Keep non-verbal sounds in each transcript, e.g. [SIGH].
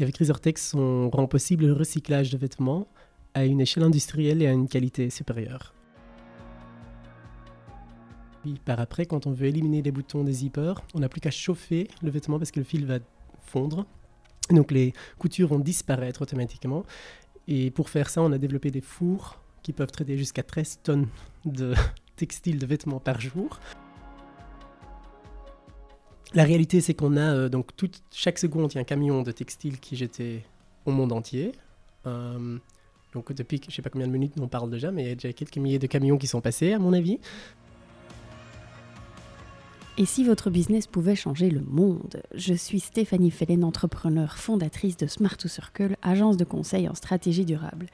Et avec Resortex, on rend possible le recyclage de vêtements à une échelle industrielle et à une qualité supérieure. Puis par après, quand on veut éliminer les boutons des zippers, on n'a plus qu'à chauffer le vêtement parce que le fil va fondre. Donc les coutures vont disparaître automatiquement. Et pour faire ça, on a développé des fours qui peuvent traiter jusqu'à 13 tonnes de [LAUGHS] textiles, de vêtements par jour. La réalité, c'est qu'on a euh, donc chaque seconde, il y a un camion de textiles qui jeté au monde entier. Euh, donc depuis, je ne sais pas combien de minutes on parle déjà, mais il y a déjà quelques milliers de camions qui sont passés, à mon avis. Et si votre business pouvait changer le monde? Je suis Stéphanie Fellen, entrepreneur, fondatrice de Smart to Circle, agence de conseil en stratégie durable.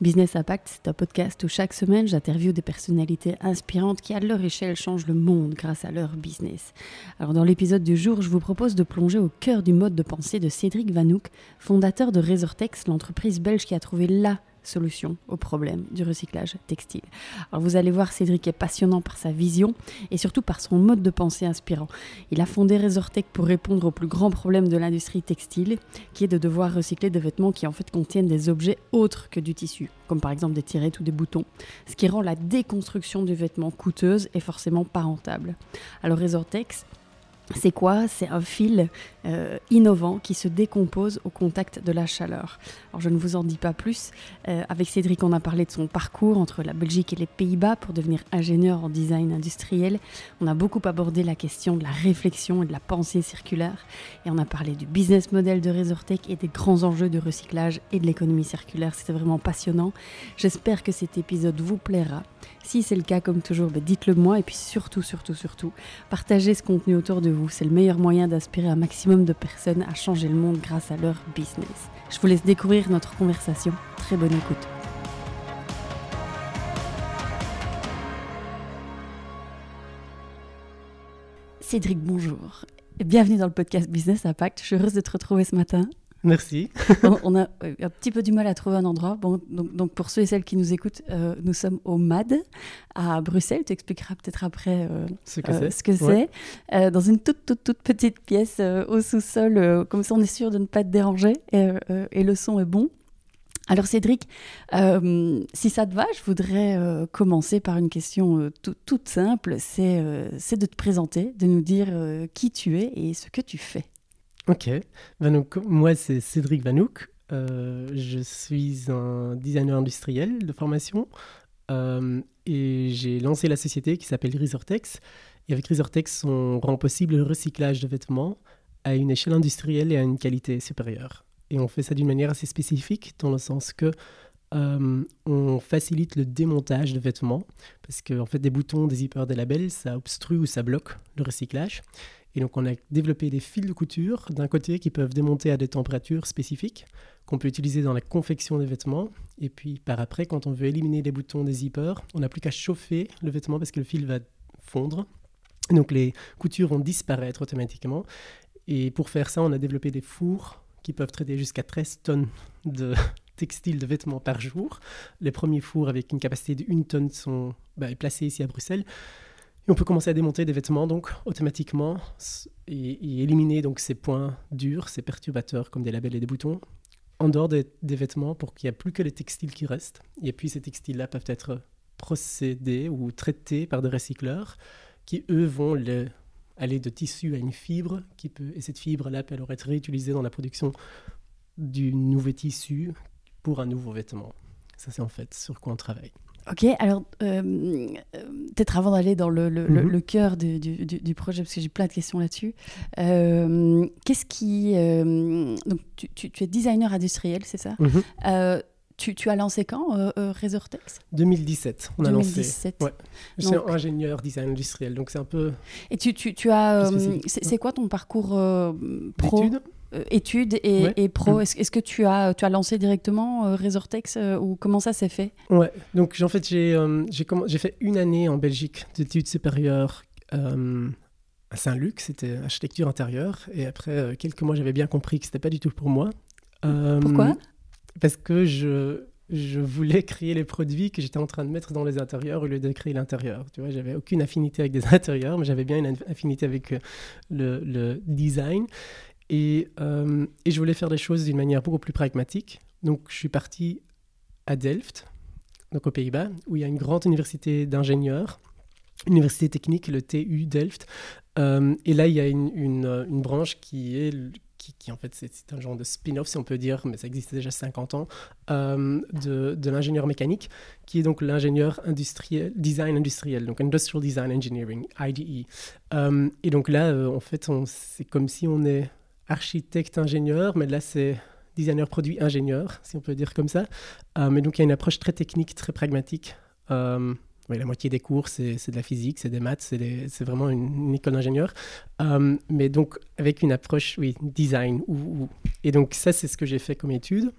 Business Impact, c'est un podcast où chaque semaine j'interviewe des personnalités inspirantes qui, à leur échelle, changent le monde grâce à leur business. Alors, dans l'épisode du jour, je vous propose de plonger au cœur du mode de pensée de Cédric Vanouk, fondateur de Resortex, l'entreprise belge qui a trouvé la solution au problème du recyclage textile. Alors vous allez voir, Cédric est passionnant par sa vision et surtout par son mode de pensée inspirant. Il a fondé Resortec pour répondre au plus grand problème de l'industrie textile, qui est de devoir recycler des vêtements qui en fait contiennent des objets autres que du tissu, comme par exemple des tirettes ou des boutons, ce qui rend la déconstruction du vêtement coûteuse et forcément pas rentable. Alors Resortex c'est quoi? C'est un fil euh, innovant qui se décompose au contact de la chaleur. Alors je ne vous en dis pas plus. Euh, avec Cédric, on a parlé de son parcours entre la Belgique et les Pays-Bas pour devenir ingénieur en design industriel. On a beaucoup abordé la question de la réflexion et de la pensée circulaire. Et on a parlé du business model de Resortech et des grands enjeux de recyclage et de l'économie circulaire. C'était vraiment passionnant. J'espère que cet épisode vous plaira. Si c'est le cas, comme toujours, ben, dites-le moi. Et puis surtout, surtout, surtout, partagez ce contenu autour de vous. C'est le meilleur moyen d'inspirer un maximum de personnes à changer le monde grâce à leur business. Je vous laisse découvrir notre conversation. Très bonne écoute. Cédric, bonjour. bienvenue dans le podcast Business Impact. Je suis heureuse de te retrouver ce matin. Merci. [LAUGHS] on a euh, un petit peu du mal à trouver un endroit. Bon, donc, pour ceux et celles qui nous écoutent, euh, nous sommes au MAD à Bruxelles. Tu expliqueras peut-être après euh, ce que c'est. dans une toute, toute, toute petite pièce au sous-sol. comme ça, on est sûr de ne pas te déranger et, le son est bon. Alors Cédric, si ça te va, je voudrais commencer par une question toute simple. C'est de te présenter, de nous dire qui tu es et ce que tu fais. Ok. Moi, c'est Cédric Vanouk. Euh, je suis un designer industriel de formation euh, et j'ai lancé la société qui s'appelle Resortex. Et avec Resortex, on rend possible le recyclage de vêtements à une échelle industrielle et à une qualité supérieure. Et on fait ça d'une manière assez spécifique, dans le sens que euh, on facilite le démontage de vêtements, parce que en fait, des boutons, des zippers, des labels, ça obstrue ou ça bloque le recyclage. Et donc, on a développé des fils de couture, d'un côté, qui peuvent démonter à des températures spécifiques, qu'on peut utiliser dans la confection des vêtements. Et puis, par après, quand on veut éliminer les boutons des zippers, on n'a plus qu'à chauffer le vêtement parce que le fil va fondre. Donc, les coutures vont disparaître automatiquement. Et pour faire ça, on a développé des fours qui peuvent traiter jusqu'à 13 tonnes de [LAUGHS] textiles, de vêtements par jour. Les premiers fours avec une capacité de 1 tonne sont bah, placés ici à Bruxelles. On peut commencer à démonter des vêtements donc automatiquement et, éliminer donc ces points durs, ces perturbateurs comme des labels et des boutons en dehors des, vêtements pour qu'il n'y ait plus que les textiles qui restent. Et puis ces textiles-là peuvent être procédés ou traités par des recycleurs qui, eux, vont aller de tissu à une fibre qui peut, et cette fibre-là peut alors être réutilisée dans la production du nouveau tissu pour un nouveau vêtement. Ça, c'est en fait sur quoi on travaille. Ok, alors euh, euh, peut-être avant d'aller dans le, le, mhm. cœur du, du, du, projet, parce que j'ai plein de questions là-dessus, euh, qu'est-ce qui... donc tu, tu, es designer industriel, c'est ça? Mhm. tu, tu, as lancé quand Resortex 2017, on 2017. a lancé. Ouais. Je suis ingénieur design industriel, donc c'est un peu... Et tu, tu as... C'est quoi ton parcours pro? Euh, études et, pro. Mm. Est-ce que tu as, tu as lancé directement euh, Resortex euh, ou comment ça s'est fait? Ouais, donc en fait, j'ai j'ai fait une année en Belgique d'études supérieures à Saint-Luc, c'était architecture intérieure. Et après quelques mois, j'avais bien compris que c'était pas du tout pour moi. Pourquoi? Parce que je, je voulais créer les produits que j'étais en train de mettre dans les intérieurs au lieu de créer l'intérieur. Tu vois, j'avais aucune affinité avec des [LAUGHS] intérieurs, mais j'avais bien une affinité avec le, le, design. Et, et, je voulais faire des choses d'une manière beaucoup plus pragmatique. Donc, je suis parti à Delft, donc aux Pays-Bas, où il y a une grande université d'ingénieurs, université technique, le TU Delft. et là, il y a une, une branche qui est qui, en fait c'est un genre de spin-off si on peut dire, mais ça existe déjà 50 ans, euh, de, de l'ingénieur mécanique, qui est donc l'ingénieur industriel, design industriel, donc Industrial Design Engineering, IDE. Euh, et donc là, euh, en fait, c'est comme si on est architecte ingénieur, mais là c'est designer produit ingénieur, si on peut dire comme ça. mais donc il y a une approche très technique, très pragmatique la moitié des cours, c'est de la physique, c'est des maths, c'est vraiment une, école d'ingénieur. Euh, mais donc, avec une approche, oui, design. Et donc, ça, c'est ce que j'ai fait comme étude.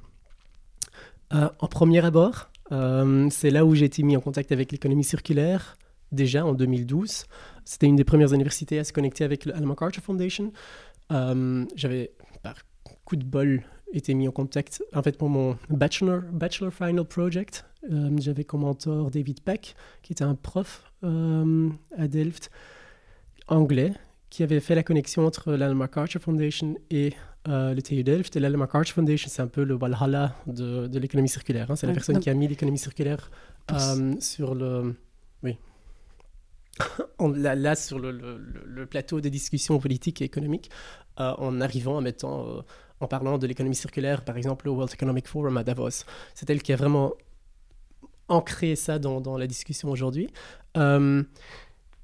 Euh, en premier abord, euh, c'est là où j'ai été mis en contact avec l'économie circulaire, déjà en 2012. C'était une des premières universités à se connecter avec le Alma Carter Foundation. J'avais, par coup de bol, été mis en contact, en fait, pour mon bachelor, bachelor final project, euh, j'avais comme mentor David Peck, qui était un prof euh, à Delft, anglais, qui avait fait la connexion entre l'Alan MacArthur Foundation et euh, le TU Delft. Et l'Alan MacArthur Foundation, c'est un peu le Valhalla de, de l'économie circulaire. Hein. C'est la personne qui a mis l'économie circulaire sur le... Oui. Là, sur le, plateau des discussions politiques et économiques, en arrivant, en mettant en parlant de l'économie circulaire, par exemple au World Economic Forum à Davos. C'est elle qui a vraiment ancré ça dans, dans la discussion aujourd'hui. Euh,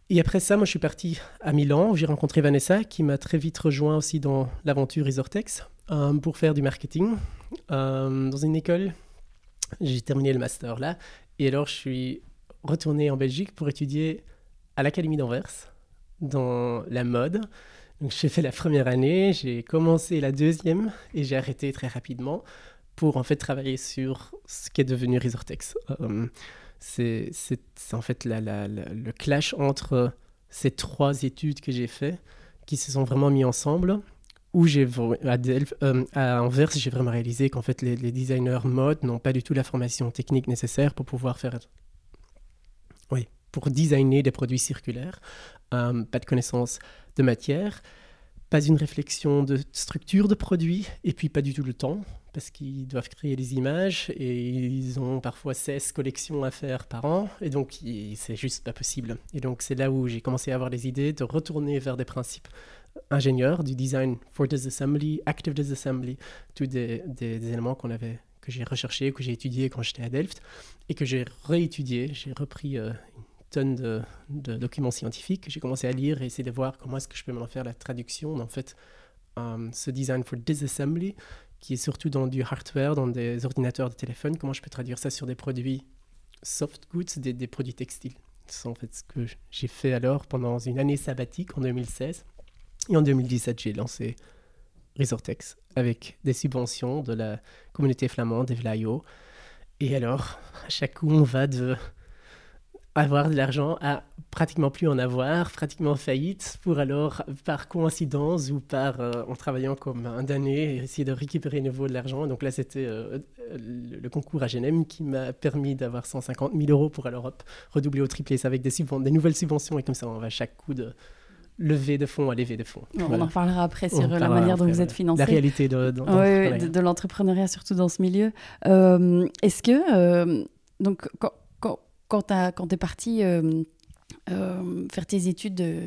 et après ça, moi, je suis parti à Milan, où j'ai rencontré Vanessa, qui m'a très vite rejoint aussi dans l'aventure Resortex euh, pour faire du marketing euh, dans une école. J'ai terminé le master là. Et alors, je suis retourné en Belgique pour étudier à l'Académie d'Anvers, dans la mode. J'ai fait la première année, j'ai commencé la deuxième et j'ai arrêté très rapidement pour en fait travailler sur ce qui est devenu Resortex. Euh, c'est en fait le clash entre ces trois études que j'ai fait qui se sont vraiment mis ensemble. Où euh, à Anvers, j'ai vraiment réalisé qu'en fait les, designers mode n'ont pas du tout la formation technique nécessaire pour pouvoir faire, oui, pour designer des produits circulaires. Euh, pas de connaissance de matière, pas une réflexion de structure de produit, et puis pas du tout le temps, parce qu'ils doivent créer des images, et ils ont parfois 16 collections à faire par an, et donc c'est juste pas possible. Et donc c'est là où j'ai commencé à avoir les idées de retourner vers des principes ingénieurs, du design for disassembly, active disassembly, tous des, éléments qu'on avait que j'ai recherché, que j'ai étudié quand j'étais à Delft, et que j'ai réétudié. J'ai repris euh, tonnes de, documents scientifiques. J'ai commencé à lire et essayer de voir comment est-ce que je peux m'en faire la traduction. En fait, euh, ce design for disassembly, qui est surtout dans du hardware, dans des ordinateurs de téléphone, comment je peux traduire ça sur des produits soft goods, des, des produits textiles. C'est en fait ce que j'ai fait alors pendant une année sabbatique en 2016. Et en 2017, j'ai lancé Resortex avec des subventions de la communauté flamande, des Vlaio. Et alors, à chaque coup, on va de avoir de l'argent à pratiquement plus en avoir, pratiquement faillite, pour alors, par coïncidence ou par euh, en travaillant comme un damné, essayer de récupérer nouveau de l'argent. Donc là, c'était euh, le, concours à Genève qui m'a permis d'avoir 150 000 euros pour alors redoubler au triplé, avec des, des nouvelles subventions, et comme ça, on va chaque coup de lever de fonds à lever de fonds. On en reparlera après sur la manière dont vous êtes financé. La réalité de, de, l'entrepreneuriat, surtout dans ce milieu. Euh, est-ce que, donc, quand, quand tu es parti euh, euh, faire tes études de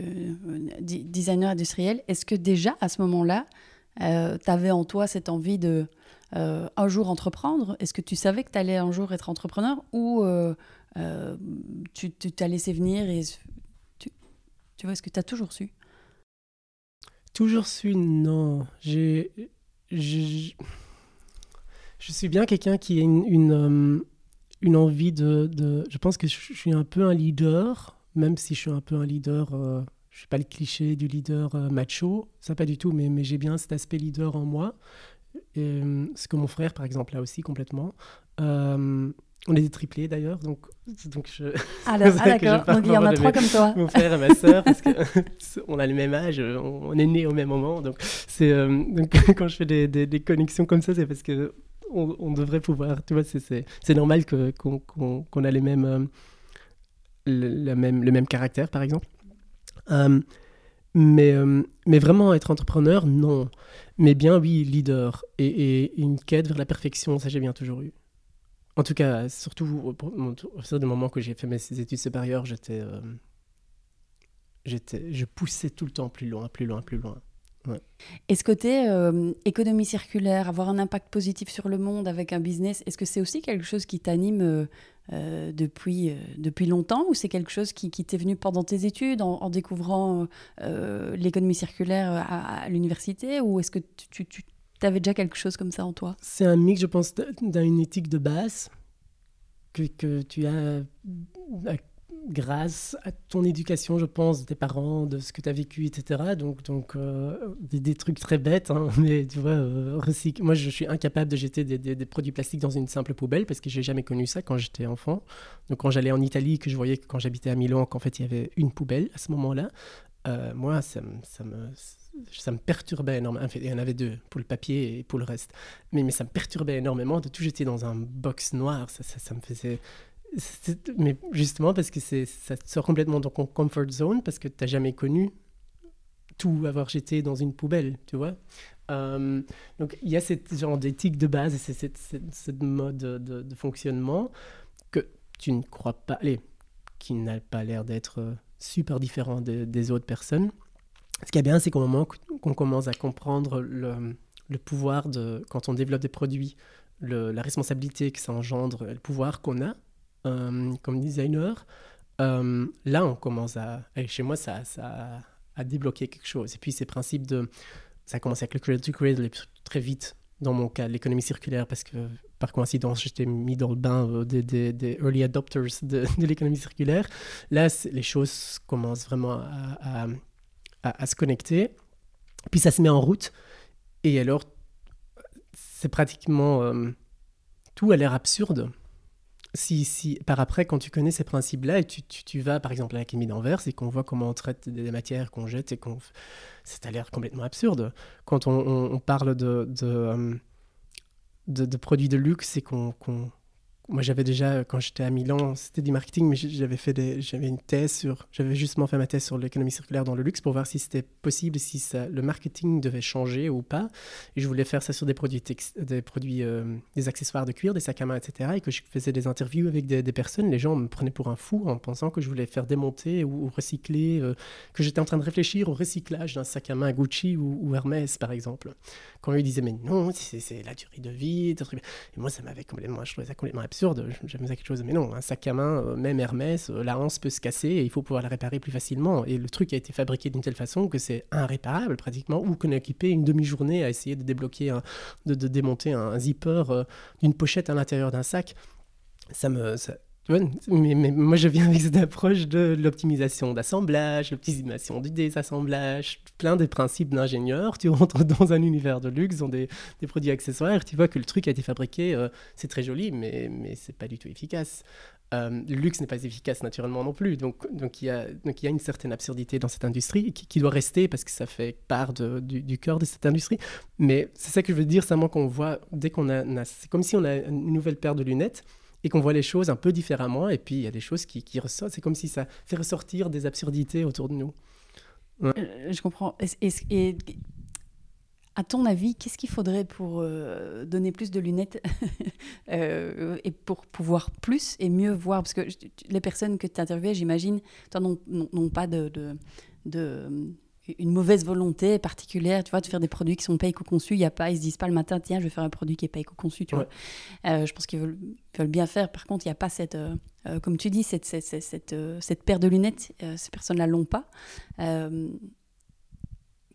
designer industriel, est-ce que déjà à ce moment-là, euh, tu avais en toi cette envie de un jour entreprendre? Est-ce que tu savais que tu allais un jour être entrepreneur ou tu t'as laissé venir et tu, tu vois, est-ce que tu as toujours su? Toujours su, non. J'ai. Je suis bien quelqu'un qui a une, une envie de, de, Je pense que je suis un peu un leader, même si je suis un peu un leader. Euh, je ne suis pas le cliché du leader euh, macho, ça pas du tout, mais, mais j'ai bien cet aspect leader en moi. Et, euh, ce que mon frère, par exemple, a aussi complètement. on est des triplés d'ailleurs, donc, donc je. Ah, [LAUGHS] d'accord, donc il y en a trois comme toi. [LAUGHS] Mon frère et ma sœur, parce qu'on [LAUGHS] a le même âge, on, est nés au même moment. Donc, c'est, donc quand je fais des, des, des connexions comme ça, c'est parce que on, devrait pouvoir. Tu vois, c'est normal qu'on a les mêmes, euh, le, même, le même caractère, par exemple. Euh, mais, euh, mais vraiment être entrepreneur, non. Mais bien, oui, leader et, une quête vers la perfection, ça j'ai bien toujours eu. En tout cas, surtout au partir du moment que j'ai fait mes études supérieures, j'étais, j'étais, je poussais tout le temps plus loin, plus loin, plus loin. Et ce côté euh, économie circulaire, avoir un impact positif sur le monde avec un business, est-ce que c'est aussi quelque chose qui t'anime euh, depuis, depuis longtemps ou c'est quelque chose qui, qui t'est venu pendant tes études en, découvrant l'économie circulaire à, l'université ou est-ce que tu, tu tu avais déjà quelque chose comme ça en toi? C'est un mix, je pense, d'une éthique de base que, que tu as grâce à ton éducation, je pense, de tes parents, de ce que tu as vécu, etc. Donc, donc euh, des, trucs très bêtes, hein, [LAUGHS] mais tu vois, euh, Moi, je suis incapable de jeter des, des, produits plastiques dans une simple poubelle parce que j'ai jamais connu ça quand j'étais enfant. Donc, quand j'allais en Italie, que je voyais que quand j'habitais à Milan, qu'en fait, il y avait une poubelle à ce moment-là, euh, moi, ça, ça me ça me perturbait énormément. il y en avait deux, pour le papier et pour le reste. Mais, mais ça me perturbait énormément de tout jeter dans un box noir. Ça, ça me faisait. Mais justement parce que ça sort complètement de ton comfort zone, parce que tu n'as jamais connu tout avoir jeté dans une poubelle, tu vois. Euh, donc il y a cette genre d'éthique de base cette, cette, mode de, fonctionnement que tu ne crois pas, allez, qui n'a pas l'air d'être super différent des autres personnes. Ce qui est bien, c'est qu'au moment qu'on commence à comprendre le, pouvoir de, quand on développe des produits, la responsabilité que ça engendre, le pouvoir qu'on a euh, comme designer, euh, là, on commence à, chez moi, ça, ça a débloqué quelque chose. Et puis, ces principes de, ça a commencé avec le create to create très vite dans mon cas, l'économie circulaire, parce que par coïncidence, j'étais mis dans le bain euh, des, des, early adopters [LAUGHS] de, l'économie circulaire. Là, les choses commencent vraiment à, à, se connecter. Puis ça se met en route. Et alors, c'est pratiquement... Euh, tout a l'air absurde. Si, si, par après, quand tu connais ces principes-là, et tu, tu, vas par exemple à la chimie d'Anvers et qu'on voit comment on traite des matières qu'on jette et qu'on. Ça a l'air complètement absurde. Quand on, on, parle de, de, euh, de, de, produits de luxe et qu'on moi, j'avais déjà, quand j'étais à Milan, c'était du marketing, mais j'avais fait j'avais une thèse sur, j'avais justement fait ma thèse sur l'économie circulaire dans le luxe pour voir si c'était possible, si le marketing devait changer ou pas. Et je voulais faire ça sur des produits, des produits, euh, des accessoires de cuir, des sacs à main, etc. Et que je faisais des interviews avec des, personnes. Les gens me prenaient pour un fou en pensant que je voulais faire démonter ou, recycler, euh, que j'étais en train de réfléchir au recyclage d'un sac à main Gucci ou, Hermès, par exemple. Quand ils disaient, mais non, c'est la durée de vie, et moi, ça m'avait complètement, je trouvais ça complètement absurde absurde. J'aime quelque chose, mais non, un sac à main, euh, même Hermès, euh, la hanse peut se casser et il faut pouvoir la réparer plus facilement. Et le truc a été fabriqué d'une telle façon que c'est irréparable pratiquement, ou qu'on a occupé une demi-journée à essayer de débloquer, de, démonter un, zipper euh, d'une pochette à l'intérieur d'un sac. Ça me, mais, moi, je viens avec cette approche de l'optimisation d'assemblage, l'optimisation du désassemblage, plein de principes d'ingénieur. Tu rentres dans un univers de luxe, dans des, des produits accessoires, tu vois que le truc a été fabriqué, euh, c'est très joli, mais, mais c'est pas du tout efficace. Euh, le luxe n'est pas efficace naturellement non plus. Donc, il y a, une certaine absurdité dans cette industrie qui, doit rester parce que ça fait part du, cœur de cette industrie. Mais c'est ça que je veux dire, simplement qu'on voit, dès qu'on a c'est comme si on a une nouvelle paire de lunettes et qu'on voit les choses un peu différemment. Et puis, il y a des choses qui, qui ressortent. C'est comme si ça fait ressortir des absurdités autour de nous. Euh, je comprends. Et, à ton avis, qu'est-ce qu'il faudrait pour euh, donner plus de lunettes [LAUGHS] euh, et pour pouvoir plus et mieux voir? Parce que les personnes que tu interviewées, j'imagine, n'ont pas de, de une mauvaise volonté particulière, tu vois, de faire des produits qui sont pas éco-conçus. Il y a pas, ils se disent pas le matin, tiens, je vais faire un produit qui est pas éco-conçu, tu vois. Euh, je pense qu'ils veulent, veulent, bien faire. Par contre, il n'y a pas cette, euh, euh, comme tu dis, cette, cette, cette, cette paire de lunettes. ces personnes-là l'ont pas.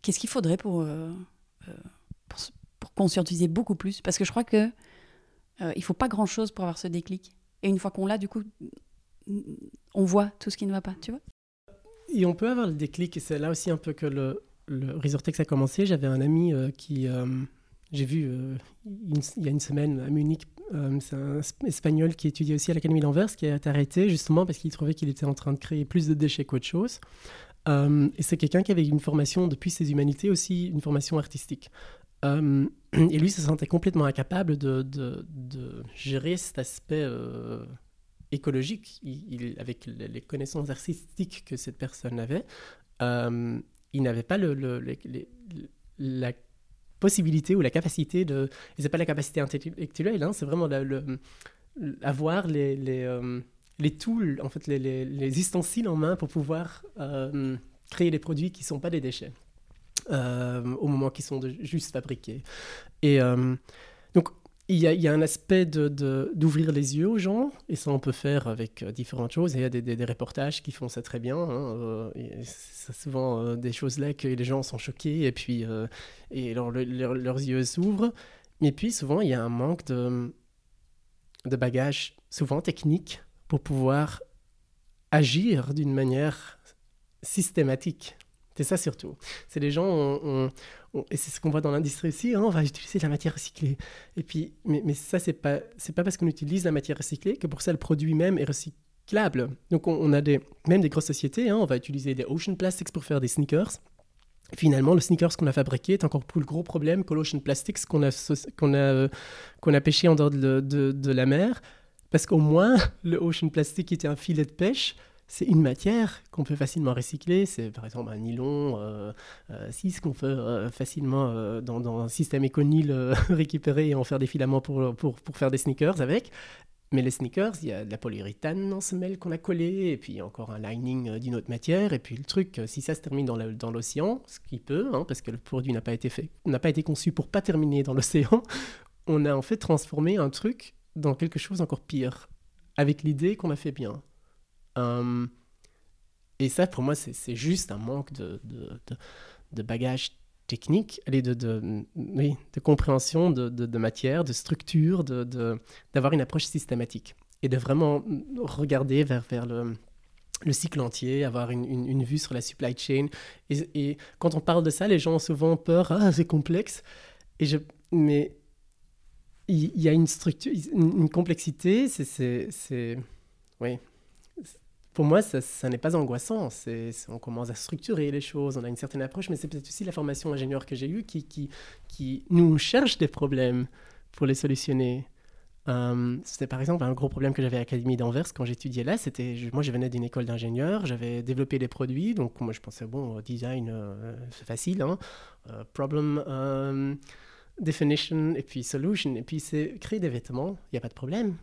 Qu'est-ce qu'il faudrait pour, pour, pour, conscientiser beaucoup plus? Parce que je crois que il faut pas grand-chose pour avoir ce déclic. Et une fois qu'on l'a, du coup, on voit tout ce qui ne va pas, tu vois et on peut avoir le déclic, et c'est là aussi un peu que le, le Resortex a commencé. J'avais un ami euh, qui, euh, j'ai vu euh, il y a une semaine à Munich, c'est un Espagnol qui étudiait aussi à l'Académie d'Anvers, qui a été arrêté justement parce qu'il trouvait qu'il était en train de créer plus de déchets qu'autre chose. et c'est quelqu'un qui avait une formation depuis ses humanités, aussi une formation artistique. [CLEARS THROAT] et lui se sentait complètement incapable de, gérer cet aspect écologique, avec les connaissances artistiques que cette personne avait, euh, il n'avait pas la possibilité ou la capacité de. C'est pas la capacité intellectuelle, hein, c'est vraiment le, avoir les, les, euh, les, tools, en fait, les, les, les, ustensiles en main pour pouvoir euh, créer des produits qui ne sont pas des déchets. Euh, au moment qu'ils sont juste fabriqués. Et il y, a, un aspect d'ouvrir de, les yeux aux gens, et ça on peut faire avec euh, différentes choses. il y a des, des, reportages qui font ça très bien. Hein, euh, c'est souvent euh, des choses là que les gens sont choqués, et puis et leurs yeux s'ouvrent. Et puis souvent il y a un manque de, de bagages, souvent techniques, pour pouvoir agir d'une manière systématique. C'est ça surtout. C'est les gens, et c'est ce qu'on voit dans l'industrie aussi, hein, on va utiliser de la matière recyclée. Et puis, mais, ça, c'est pas, pas parce qu'on utilise la matière recyclée que pour ça, le produit même est recyclable. Donc, on, a des, même des grosses sociétés, hein, on va utiliser des ocean plastics pour faire des sneakers. finalement, le sneakers qu'on a fabriqué est encore plus le gros problème que l'ocean plastics qu'on a, qu'on a, qu'on a pêché en dehors de, de, de la mer. Parce qu'au moins, [LAUGHS] le ocean plastic était un filet de pêche c'est une matière qu'on peut facilement recycler. C'est par exemple un nylon euh, 6 euh, qu'on peut euh, facilement euh, dans, un système éconil [LAUGHS] récupérer et en faire des filaments pour, pour, pour, faire des sneakers avec. Mais les sneakers, il y a de la polyuréthane en semelle qu'on a collé, et puis encore un lining d'une autre matière. Et puis le truc, si ça se termine dans l'océan, ce qui peut, hein, parce que le produit n'a pas été fait, n'a pas été conçu pour pas terminer dans l'océan, [LAUGHS] on a en fait transformé un truc dans quelque chose encore pire, avec l'idée qu'on a fait bien. Euh, et ça, pour moi, c'est juste un manque de, de, de, bagage technique, de, de, de compréhension de, de, matière, de structure, d'avoir une approche systématique et de vraiment regarder vers, le, le cycle entier, avoir une, vue sur la supply chain. Et, quand on parle de ça, les gens ont souvent peur, ah, c'est complexe. Mais il y, a une structure, une complexité, c'est. Oui, pour moi, ça, n'est pas angoissant. On commence à structurer les choses, on a une certaine approche, mais c'est peut-être aussi la formation ingénieur que j'ai eue qui, nous cherche des problèmes pour les solutionner. Euh, c'était par exemple un gros problème que j'avais à l'Académie d'Anvers quand j'étudiais là. C'était, moi, je venais d'une école d'ingénieur, j'avais développé des produits, donc moi, je pensais, bon, design, euh, c'est facile, hein. Euh, problem definition et puis solution. Et puis, c'est créer des vêtements, il n'y a pas de problème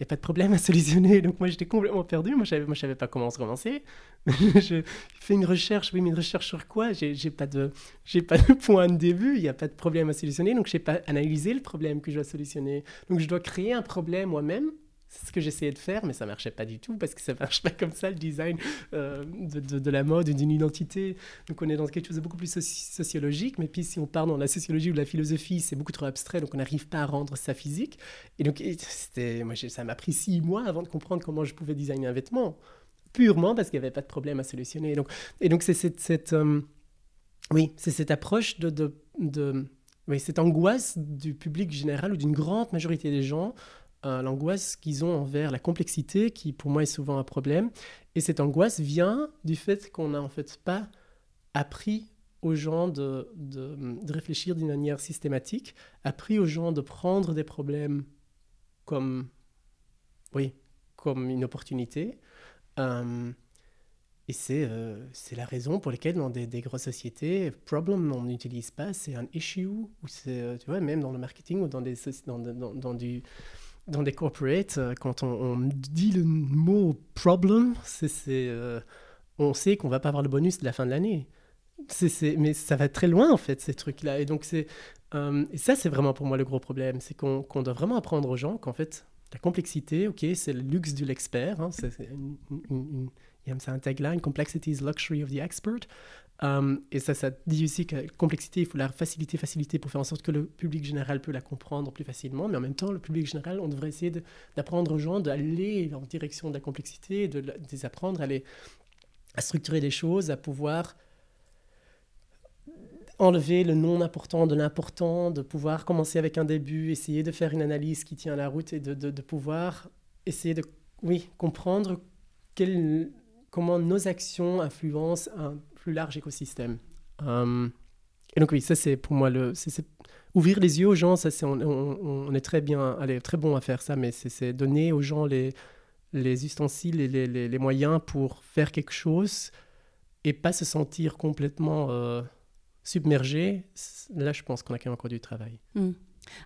n'y a pas de problème à solutionner. Donc moi, j'étais complètement perdu. Moi, je ne savais pas comment se commencer. [LAUGHS] je fais une recherche. Oui, mais une recherche sur quoi? J'ai pas, pas de [LAUGHS] point de début. Il n'y a pas de problème à solutionner. Donc, je n'ai pas analysé le problème que je dois solutionner. Donc, je dois créer un problème moi-même c'est ce que j'essayais de faire, mais ça marchait pas du tout parce que ça marche pas comme ça le design euh, de, de, la mode d'une identité. Donc on est dans quelque chose de beaucoup plus sociologique, mais puis si on part dans la sociologie ou la philosophie, c'est beaucoup trop abstrait, donc on n'arrive pas à rendre ça physique. Et donc c'était, moi ça m'a pris six mois avant de comprendre comment je pouvais designer un vêtement, purement parce qu'il n'y avait pas de problème à solutionner. Donc, et donc c'est cette, euh, oui, cette approche de, de, de oui, cette angoisse du public général ou d'une grande majorité des gens l'angoisse qu'ils ont envers la complexité, qui pour moi est souvent un problème. Et cette angoisse vient du fait qu'on n'a en fait pas appris aux gens de, de, réfléchir d'une manière systématique, appris aux gens de prendre des problèmes comme, oui, comme une opportunité. Euh, et c'est euh, c'est la raison pour laquelle dans des, des grosses sociétés, problem on n'utilise pas, c'est un issue, ou c'est, euh, tu vois, même dans le marketing ou dans, des, dans, dans, dans du dans des corporates, euh, quand on, dit le mot problem, c'est, euh, on sait qu'on va pas avoir le bonus de la fin de l'année. Mais ça va très loin en fait ces trucs-là. Et donc c'est euh, et ça c'est vraiment pour moi le gros problème, c'est qu'on, doit vraiment apprendre aux gens qu'en fait la complexité, ok, c'est le luxe de l'expert. Hein, c'est, il y a un tagline, complexity is luxury of the expert. Euh, et ça, ça dit aussi que la complexité, il faut la faciliter, faciliter pour faire en sorte que le public général peut la comprendre plus facilement. Mais en même temps, le public général, on devrait essayer d'apprendre aux gens d'aller en direction de la complexité, de, de les apprendre à, structurer les choses, à pouvoir enlever le non important de l'important, de pouvoir commencer avec un début, essayer de faire une analyse qui tient la route et de, de, de pouvoir essayer de oui, comprendre quel, comment nos actions influencent un plus large écosystème. Euh, et donc oui, ça c'est pour moi le, ouvrir les yeux aux gens. Ça c'est on, est très bien, allez, très bon à faire ça, mais c'est, donner aux gens les, les ustensiles et les, les, moyens pour faire quelque chose et pas se sentir complètement euh, submergé, là, je pense qu'on a quand même encore du travail. Hmm.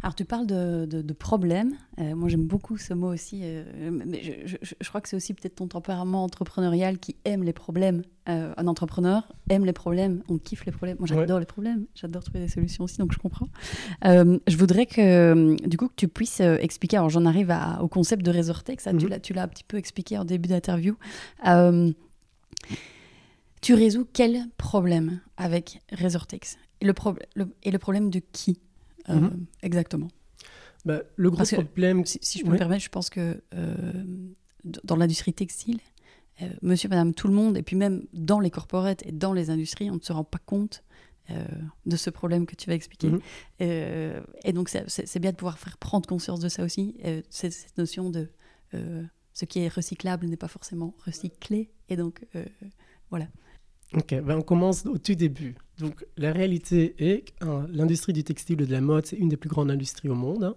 Alors, tu parles de, de, problèmes. Euh, moi, j'aime beaucoup ce mot aussi. Euh, mais je, je, crois que c'est aussi peut-être ton tempérament entrepreneurial qui aime les problèmes. Euh, un entrepreneur aime les problèmes. On kiffe les problèmes. Moi, j'adore les problèmes. J'adore trouver des solutions aussi, donc je comprends. je voudrais que, du coup, que tu puisses expliquer. Alors, j'en arrive à, au concept de Resortex. Ça, mhm. Tu l'as un petit peu expliqué en début d'interview. tu résous quel problème avec Resortex le, et le problème de qui? Euh, mhm. Exactement. Bah, le gros problème. si, je peux me permettre, je pense que euh, dans l'industrie textile, euh, monsieur, madame, tout le monde, et puis même dans les corporates et dans les industries, on ne se rend pas compte de ce problème que tu vas expliquer. Mhm. et donc, c'est bien de pouvoir faire prendre conscience de ça aussi, cette, cette notion de ce qui est recyclable n'est pas forcément recyclé. Et donc, voilà. Ok, ben on commence au tout début. Donc la réalité est que hein, l'industrie du textile et de la mode, c'est une des plus grandes industries au monde, hein.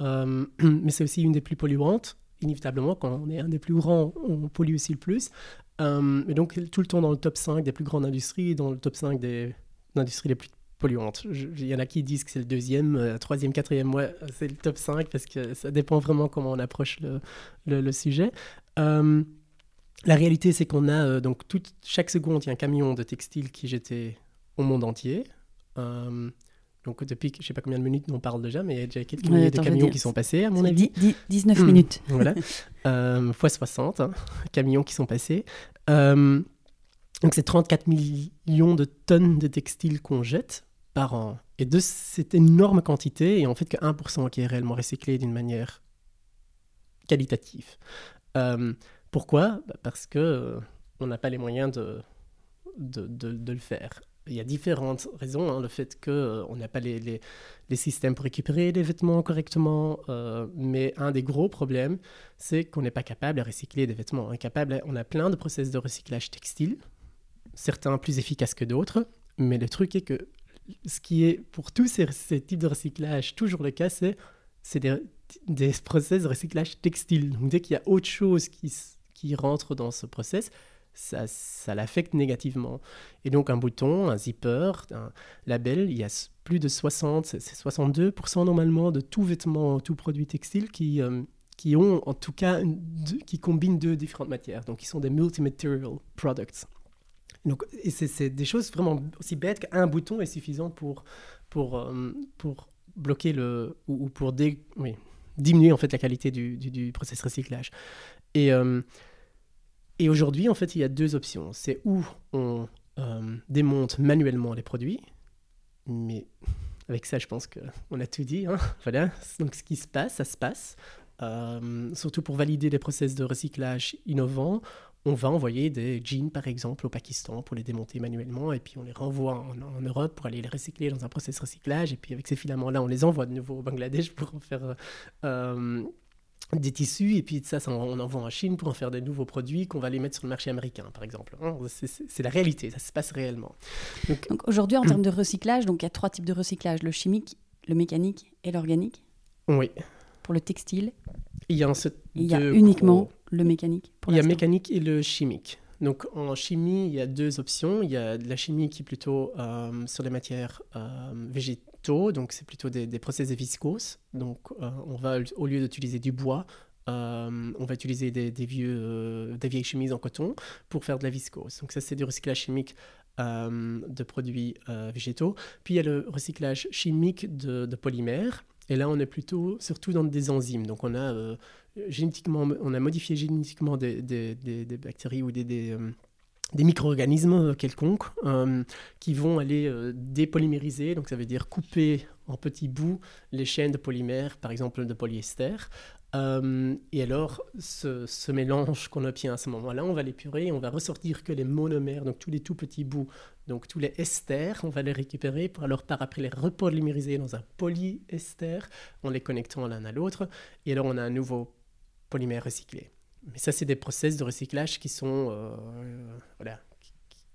euh, [CLEARS THROAT] mais c'est aussi une des plus polluantes. Inévitablement, quand on est un des plus grands, on pollue aussi le plus. Euh, et donc tout le temps dans le top 5 des plus grandes industries, dans le top 5 des industries les plus polluantes. Il y en a qui disent que c'est le deuxième, euh, troisième, quatrième, ouais, c'est le top 5 parce que ça dépend vraiment comment on approche le, sujet. Euh, la réalité, c'est qu'on a donc chaque seconde, il y a un camion de textile qui jetait au monde entier. Euh, donc depuis, je ne sais pas combien de minutes on parle déjà, mais il y a déjà quelques milliers de camions qui sont passés, à mon avis. 19 hmm, minutes. [LAUGHS] voilà. [LAUGHS] Euh, fois 60 hein, [LAUGHS] camions qui sont passés. donc c'est 34 millions de tonnes de textiles qu'on jette par an. Et de cette énorme quantité, et en fait que 1% qui est réellement recyclé d'une manière qualitative. Pourquoi? Bah, Parce que euh, on n'a pas les moyens de, de, le faire. Il y a différentes raisons. Hein. le fait qu'on euh, n'a pas les, les, systèmes pour récupérer les vêtements correctement. Euh, mais un des gros problèmes, c'est qu'on n'est pas capable de recycler des vêtements. Incapable, on a plein de process de recyclage textile, certains plus efficaces que d'autres. Mais le truc est que ce qui est pour tous ces, ces types de recyclage toujours le cas, c'est des, des process de recyclage textile. Donc dès qu'il y a autre chose qui, qui rentre dans ce process, ça, ça l'affecte négativement. Et donc un bouton, un zipper, un label, il y a plus de 60, c'est 62% normalement de tout vêtement, tout produit textile qui, euh, qui ont en tout cas, qui combinent deux différentes matières, donc qui sont des multi-material products. Donc, et c'est des choses vraiment aussi bêtes qu'un bouton est suffisant pour, pour, euh, pour bloquer le, ou, pour diminuer en fait la qualité du, du, du process recyclage. Et, euh, et aujourd'hui, en fait, il y a deux options. C'est où on euh, démonte manuellement les produits, mais avec ça, je pense qu'on a tout dit. Hein. [LAUGHS] Voilà. Donc, ce qui se passe, ça se passe. Euh, surtout pour valider des process de recyclage innovants, on va envoyer des jeans, par exemple, au Pakistan pour les démonter manuellement, et puis on les renvoie en, Europe pour aller les recycler dans un process recyclage, et puis avec ces filaments-là, on les envoie de nouveau au Bangladesh pour en faire des tissus et puis ça, ça on envoie en Chine pour en faire des nouveaux produits qu'on va les mettre sur le marché américain par exemple. Hein, c'est la réalité, ça se passe réellement. Donc, aujourd'hui en termes [CLEARS THROAT] de recyclage, donc il y a trois types de recyclage, le chimique, le mécanique et l'organique. Oui. Pour le textile. Il y a, il y a uniquement le mécanique. Pour il y a mécanique et le chimique. Donc en chimie, il y a deux options. Il y a de la chimie qui est plutôt euh, sur les matières euh, donc c'est plutôt des, des process viscose. Donc euh, on va, au lieu d'utiliser du bois, on va utiliser des, vieux, des vieilles chemises en coton pour faire de la viscose. Donc ça, c'est du recyclage chimique de produits végétaux. Puis il y a le recyclage chimique de, de polymères. Et là, on est plutôt surtout dans des enzymes. Donc on a génétiquement, on a modifié génétiquement des, des, bactéries ou des, des, euh, micro-organismes quelconques euh, qui vont aller euh, dépolymériser, donc ça veut dire couper en petits bouts les chaînes de polymères, par exemple de polyester. et alors, ce, mélange qu'on obtient à ce moment-là, on va l'épurer on va ressortir que les monomères, donc tous les tout petits bouts, donc tous les esters, on va les récupérer pour alors par après les repolymériser dans un polyester en les connectant l'un à l'autre. Et alors, on a un nouveau polymères recyclés. Mais ça, c'est des process de recyclage qui sont, euh,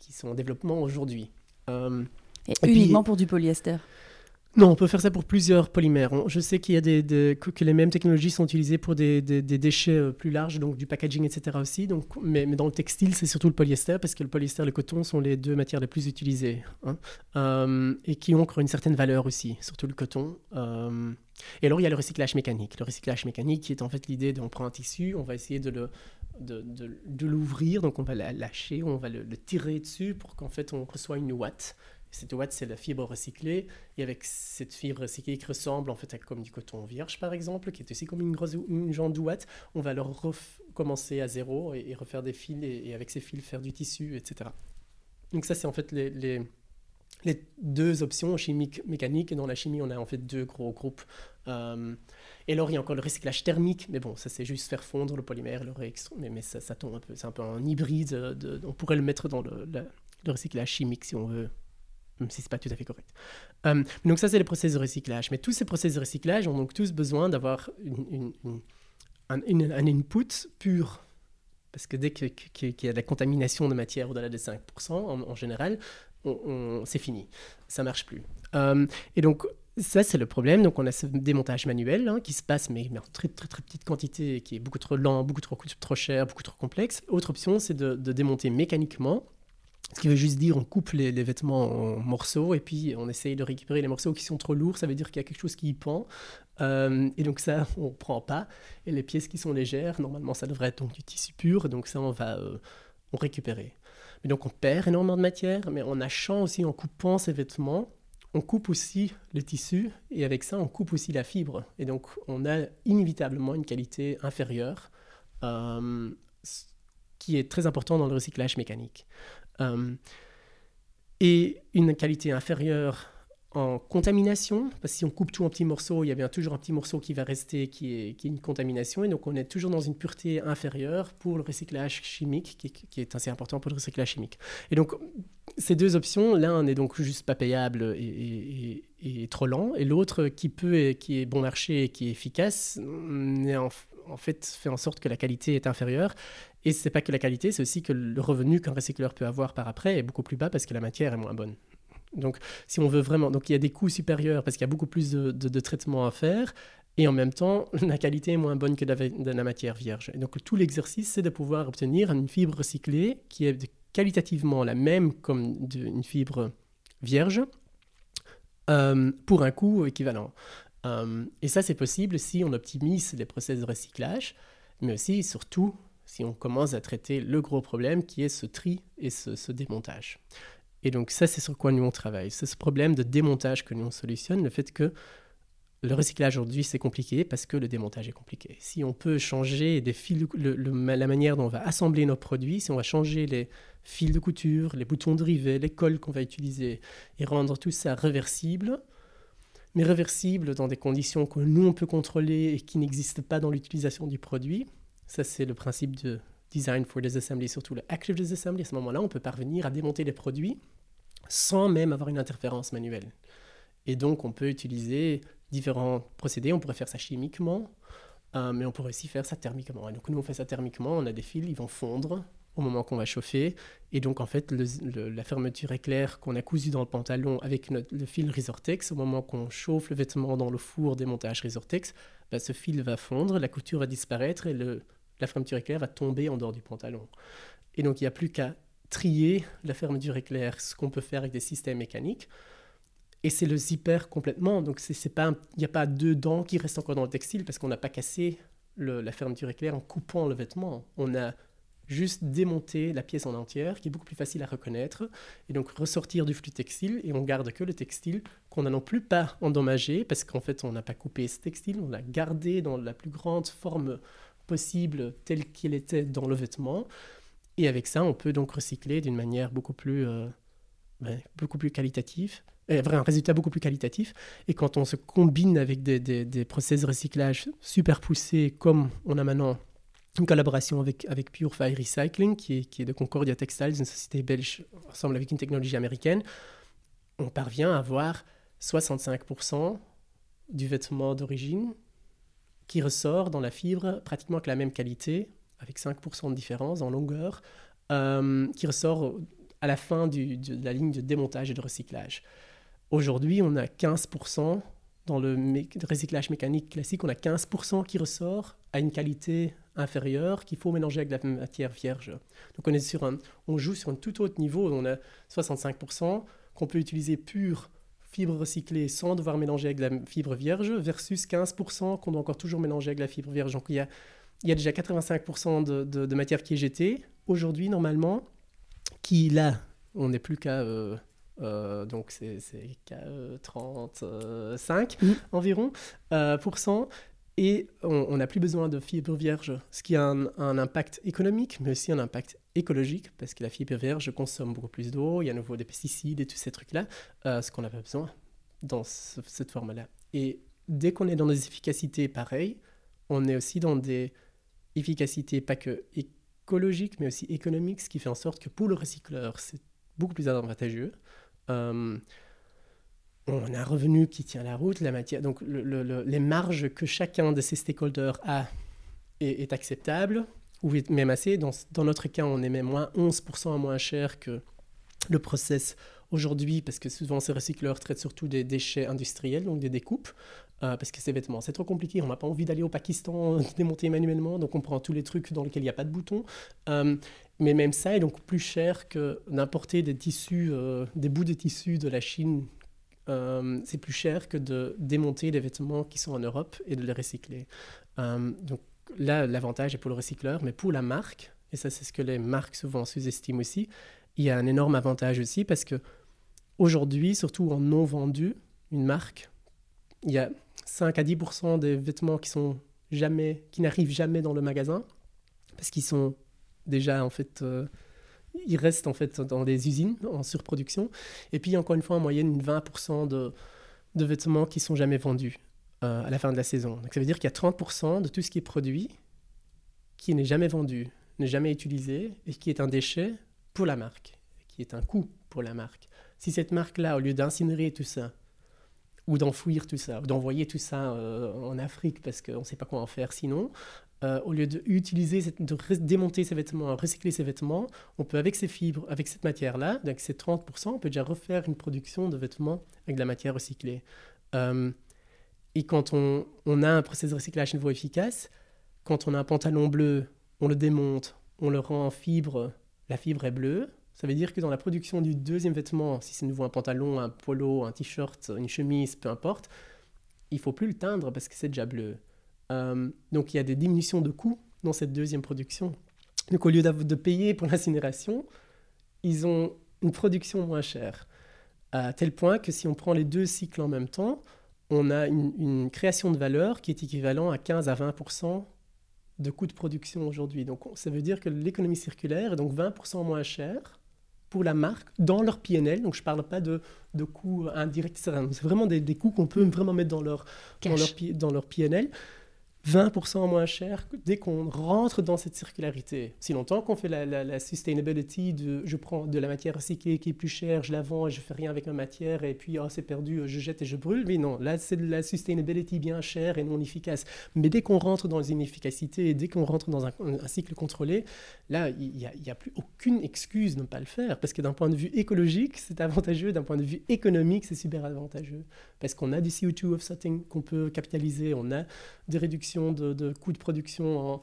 qui, sont en développement aujourd'hui. Euh, et, uniquement pour du polyester Non, on peut faire ça pour plusieurs polymères. Je sais qu'il y a des, que les mêmes technologies sont utilisées pour des, déchets euh, plus larges, donc du packaging, etc. aussi. Donc, mais, dans le textile, c'est surtout le polyester, parce que le polyester et le coton sont les deux matières les plus utilisées hein, euh, et qui ont encore une certaine valeur aussi, surtout le coton. Euh, et alors, il y a le recyclage mécanique. Le recyclage mécanique qui est en fait l'idée d'on prend un tissu, on va essayer de le de, l'ouvrir, donc on va la lâcher, on va le, tirer dessus pour qu'en fait on reçoit une ouate cette ouate, c'est la fibre recyclée. Et avec cette fibre recyclée qui ressemble en fait à comme du coton vierge, par exemple, qui est aussi comme une, grosse, une genre d'ouate, on va leur recommencer à zéro et, refaire des fils et, avec ces fils faire du tissu, etc. Donc ça, c'est en fait les, les, deux options, chimique, mécanique. Et dans la chimie, on a en fait deux gros groupes. Euh, et alors, il y a encore le recyclage thermique, mais bon, ça c'est juste faire fondre le polymère, le mais, mais ça, tombe un peu, c'est un peu un hybride. De, on pourrait le mettre dans le, recyclage chimique si on veut même si ce n'est pas tout à fait correct. Euh, donc ça, c'est les process de recyclage. Mais tous ces process de recyclage ont donc tous besoin d'avoir une, un, input pur. Parce que dès qu'il y a de la contamination de matière au-delà de 5%, en, général, c'est fini. Ça marche plus. Euh, et donc, ça, c'est le problème. Donc, on a ce démontage manuel hein, qui se passe, mais, en très, très, très petite quantité, qui est beaucoup trop lent, beaucoup trop, trop cher, beaucoup trop complexe. Autre option, c'est de, démonter mécaniquement ce qui veut juste dire on coupe les, vêtements en morceaux et puis on essaye de récupérer les morceaux qui sont trop lourds. Ça veut dire qu'il y a quelque chose qui y pend. Euh, et donc ça, on ne prend pas. Et les pièces qui sont légères, normalement ça devrait être donc du tissu pur. Donc ça, on va euh, on récupérer. Mais donc on perd énormément de matière, mais en achetant aussi, en coupant ces vêtements, on coupe aussi le tissu et avec ça, on coupe aussi la fibre. Et donc on a inévitablement une qualité inférieure. Euh, qui est très important dans le recyclage mécanique. Euh, et une qualité inférieure en contamination, parce que si on coupe tout en petits morceaux, il y a bien toujours un petit morceau qui va rester qui est, est une contamination, et donc on est toujours dans une pureté inférieure pour le recyclage chimique, qui, est assez important pour le recyclage chimique. Et donc ces deux options, l'un n'est donc juste pas payable et, et, trop lent, et l'autre qui peut et qui est bon marché et qui est efficace, n'est en, fait fait en sorte que la qualité est inférieure. Et ce n'est pas que la qualité, c'est aussi que le revenu qu'un recycleur peut avoir par après est beaucoup plus bas parce que la matière est moins bonne. Donc, si on veut vraiment, donc il y a des coûts supérieurs parce qu'il y a beaucoup plus de, de, traitements à faire, et en même temps, [LAUGHS] la qualité est moins bonne que de la, matière vierge. Donc, tout l'exercice, c'est de pouvoir obtenir une fibre recyclée qui est qualitativement la même comme une fibre vierge euh, pour un coût équivalent. Euh, et ça, c'est possible si on optimise les process de recyclage, mais aussi, surtout, si on commence à traiter le gros problème qui est ce tri et ce, démontage. Et donc ça, c'est sur quoi nous on travaille. C'est ce problème de démontage que nous on solutionne, le fait que le recyclage aujourd'hui, c'est compliqué parce que le démontage est compliqué. Si on peut changer la manière dont on va assembler nos produits, si on va changer les fils de couture, les boutons de rivet, les cols qu'on va utiliser et rendre tout ça réversible, mais réversible dans des conditions que nous on peut contrôler et qui n'existent pas dans l'utilisation du produit, ça, c'est le principe de design for disassembly, surtout le active disassembly. À ce moment-là, on peut parvenir à démonter les produits sans même avoir une interférence manuelle. Et donc, on peut utiliser différents procédés. On pourrait faire ça chimiquement, euh, mais on pourrait aussi faire ça thermiquement. Donc, nous, on fait ça thermiquement. On a des fils, ils vont fondre au moment qu'on va chauffer. Et donc, en fait, la fermeture éclair qu'on a cousu dans le pantalon avec le fil Resortex, au moment qu'on chauffe le vêtement dans le four démontage Resortex, bah, ce fil va fondre, la couture va disparaître et le, la fermeture éclair va tomber en dehors du pantalon. Et donc, il n'y a plus qu'à trier la fermeture éclair, ce qu'on peut faire avec des systèmes mécaniques. Et c'est le zipper complètement. Donc, il n'y a pas deux dents qui restent encore dans le textile parce qu'on n'a pas cassé la fermeture éclair en coupant le vêtement. On a juste démonté la pièce en entière, qui est beaucoup plus facile à reconnaître, et donc ressortir du flux textile, et on garde que le textile qu'on n'a non plus pas endommagé, parce qu'en fait on n'a pas coupé ce textile, on l'a gardé dans la plus grande forme possible tel qu'il était dans le vêtement. Et avec ça, on peut donc recycler d'une manière beaucoup plus, euh, ben, beaucoup plus qualitative, et un résultat beaucoup plus qualitatif. Et quand on se combine avec des, des, process de recyclage super poussés, comme on a maintenant une collaboration avec, avec Purify Recycling, qui est de Concordia Textiles, une société belge, ensemble avec une technologie américaine, on parvient à avoir 65% du vêtement d'origine qui ressort dans la fibre pratiquement avec la même qualité, avec 5% de différence en longueur, euh, qui ressort à la fin de la ligne de démontage et de recyclage. Aujourd'hui, on a 15% dans le recyclage mécanique classique, on a 15% qui ressort à une qualité inférieure qu'il faut mélanger avec la matière vierge. Donc on, est sur un, on joue sur un tout autre niveau, on a 65% qu'on peut utiliser pur fibre recyclée sans devoir mélanger avec de la fibre vierge versus 15% qu'on doit encore toujours mélanger avec la fibre vierge. Donc il y a, il y a déjà 85% de, de, matière qui est jetée aujourd'hui normalement, qui là, on n'est plus qu'à... Euh, euh, donc c'est 35 mmh. environ euh, pour cent. Et on n'a plus besoin de fibre vierge, ce qui a un, impact économique, mais aussi un impact écologique, parce que la fibre vierge consomme beaucoup plus d'eau, il y a à nouveau des pesticides et tous ces trucs-là, euh, ce qu'on n'a pas besoin dans cette forme-là. Et dès qu'on est dans des efficacités pareilles, on est aussi dans des efficacités pas que écologiques, mais aussi économiques, ce qui fait en sorte que pour le recycleur, c'est beaucoup plus avantageux. Euh, on a un revenu qui tient la route, la matière, donc les marges que chacun de ces stakeholders a est, acceptable, ou même assez. Dans, notre cas, on est même moins 11% moins cher que le process aujourd'hui, parce que souvent ces recycleurs traitent surtout des déchets industriels, donc des découpes, euh, parce que ces vêtements, c'est trop compliqué, on n'a pas envie d'aller au Pakistan [LAUGHS] démonter manuellement, donc on prend tous les trucs dans lesquels il n'y a pas de boutons. Euh, mais même ça est donc plus cher que d'importer des tissus, euh, des bouts de tissus de la Chine euh, c'est plus cher que de démonter des vêtements qui sont en Europe et de les recycler. Donc là, l'avantage est pour le recycleur, mais pour la marque, et ça c'est ce que les marques souvent sous-estiment aussi, il y a un énorme avantage aussi parce que aujourd'hui, surtout en non vendu, une marque, il y a 5 à 10% des vêtements qui sont jamais, qui n'arrivent jamais dans le magasin parce qu'ils sont déjà en fait euh, il reste en fait dans des usines en surproduction. Et puis encore une fois, en moyenne, 20% de, de vêtements qui sont jamais vendus euh, à la fin de la saison. Donc ça veut dire qu'il y a 30% de tout ce qui est produit qui n'est jamais vendu, n'est jamais utilisé et qui est un déchet pour la marque, qui est un coût pour la marque. Si cette marque-là, au lieu d'incinérer tout ça, ou d'enfouir tout ça, ou d'envoyer tout ça euh, en Afrique parce qu'on ne sait pas quoi en faire sinon, euh, au lieu de, utiliser, de démonter ces vêtements, recycler ces vêtements, on peut avec ces fibres, avec cette matière-là, donc ces 30%, on peut déjà refaire une production de vêtements avec de la matière recyclée. Et quand on, a un processus de recyclage à niveau efficace, quand on a un pantalon bleu, on le démonte, on le rend en fibre, la fibre est bleue. Ça veut dire que dans la production du deuxième vêtement, si c'est nouveau un pantalon, un polo, un t-shirt, une chemise, peu importe, il faut plus le teindre parce que c'est déjà bleu. Euh, donc il y a des diminutions de coûts dans cette deuxième production. Donc au lieu de payer pour l'incinération, ils ont une production moins chère. À tel point que si on prend les deux cycles en même temps, on a une, création de valeur qui est équivalent à 15 à 20 de coûts de production aujourd'hui. Donc ça veut dire que l'économie circulaire est donc 20% moins chère pour la marque dans leur PNL. Donc je ne parle pas de, de coûts indirects, C'est vraiment des, des coûts qu'on peut vraiment mettre dans leur, dans leur, dans leur PNL. 20% moins cher dès qu'on rentre dans cette circularité. Si longtemps qu'on fait la, sustainability, de, je prends de la matière recyclée qui est plus chère, je la vends et je fais rien avec ma matière et puis oh, c'est perdu, je jette et je brûle. Mais non, là c'est de la sustainability bien chère et non efficace. Mais dès qu'on rentre dans une efficacité et dès qu'on rentre dans un, cycle contrôlé, là il n'y a, a, plus aucune excuse de ne pas le faire parce que d'un point de vue écologique c'est avantageux, d'un point de vue économique c'est super avantageux parce qu'on a du CO2 offsetting qu'on peut capitaliser, on a des réductions de, coûts de production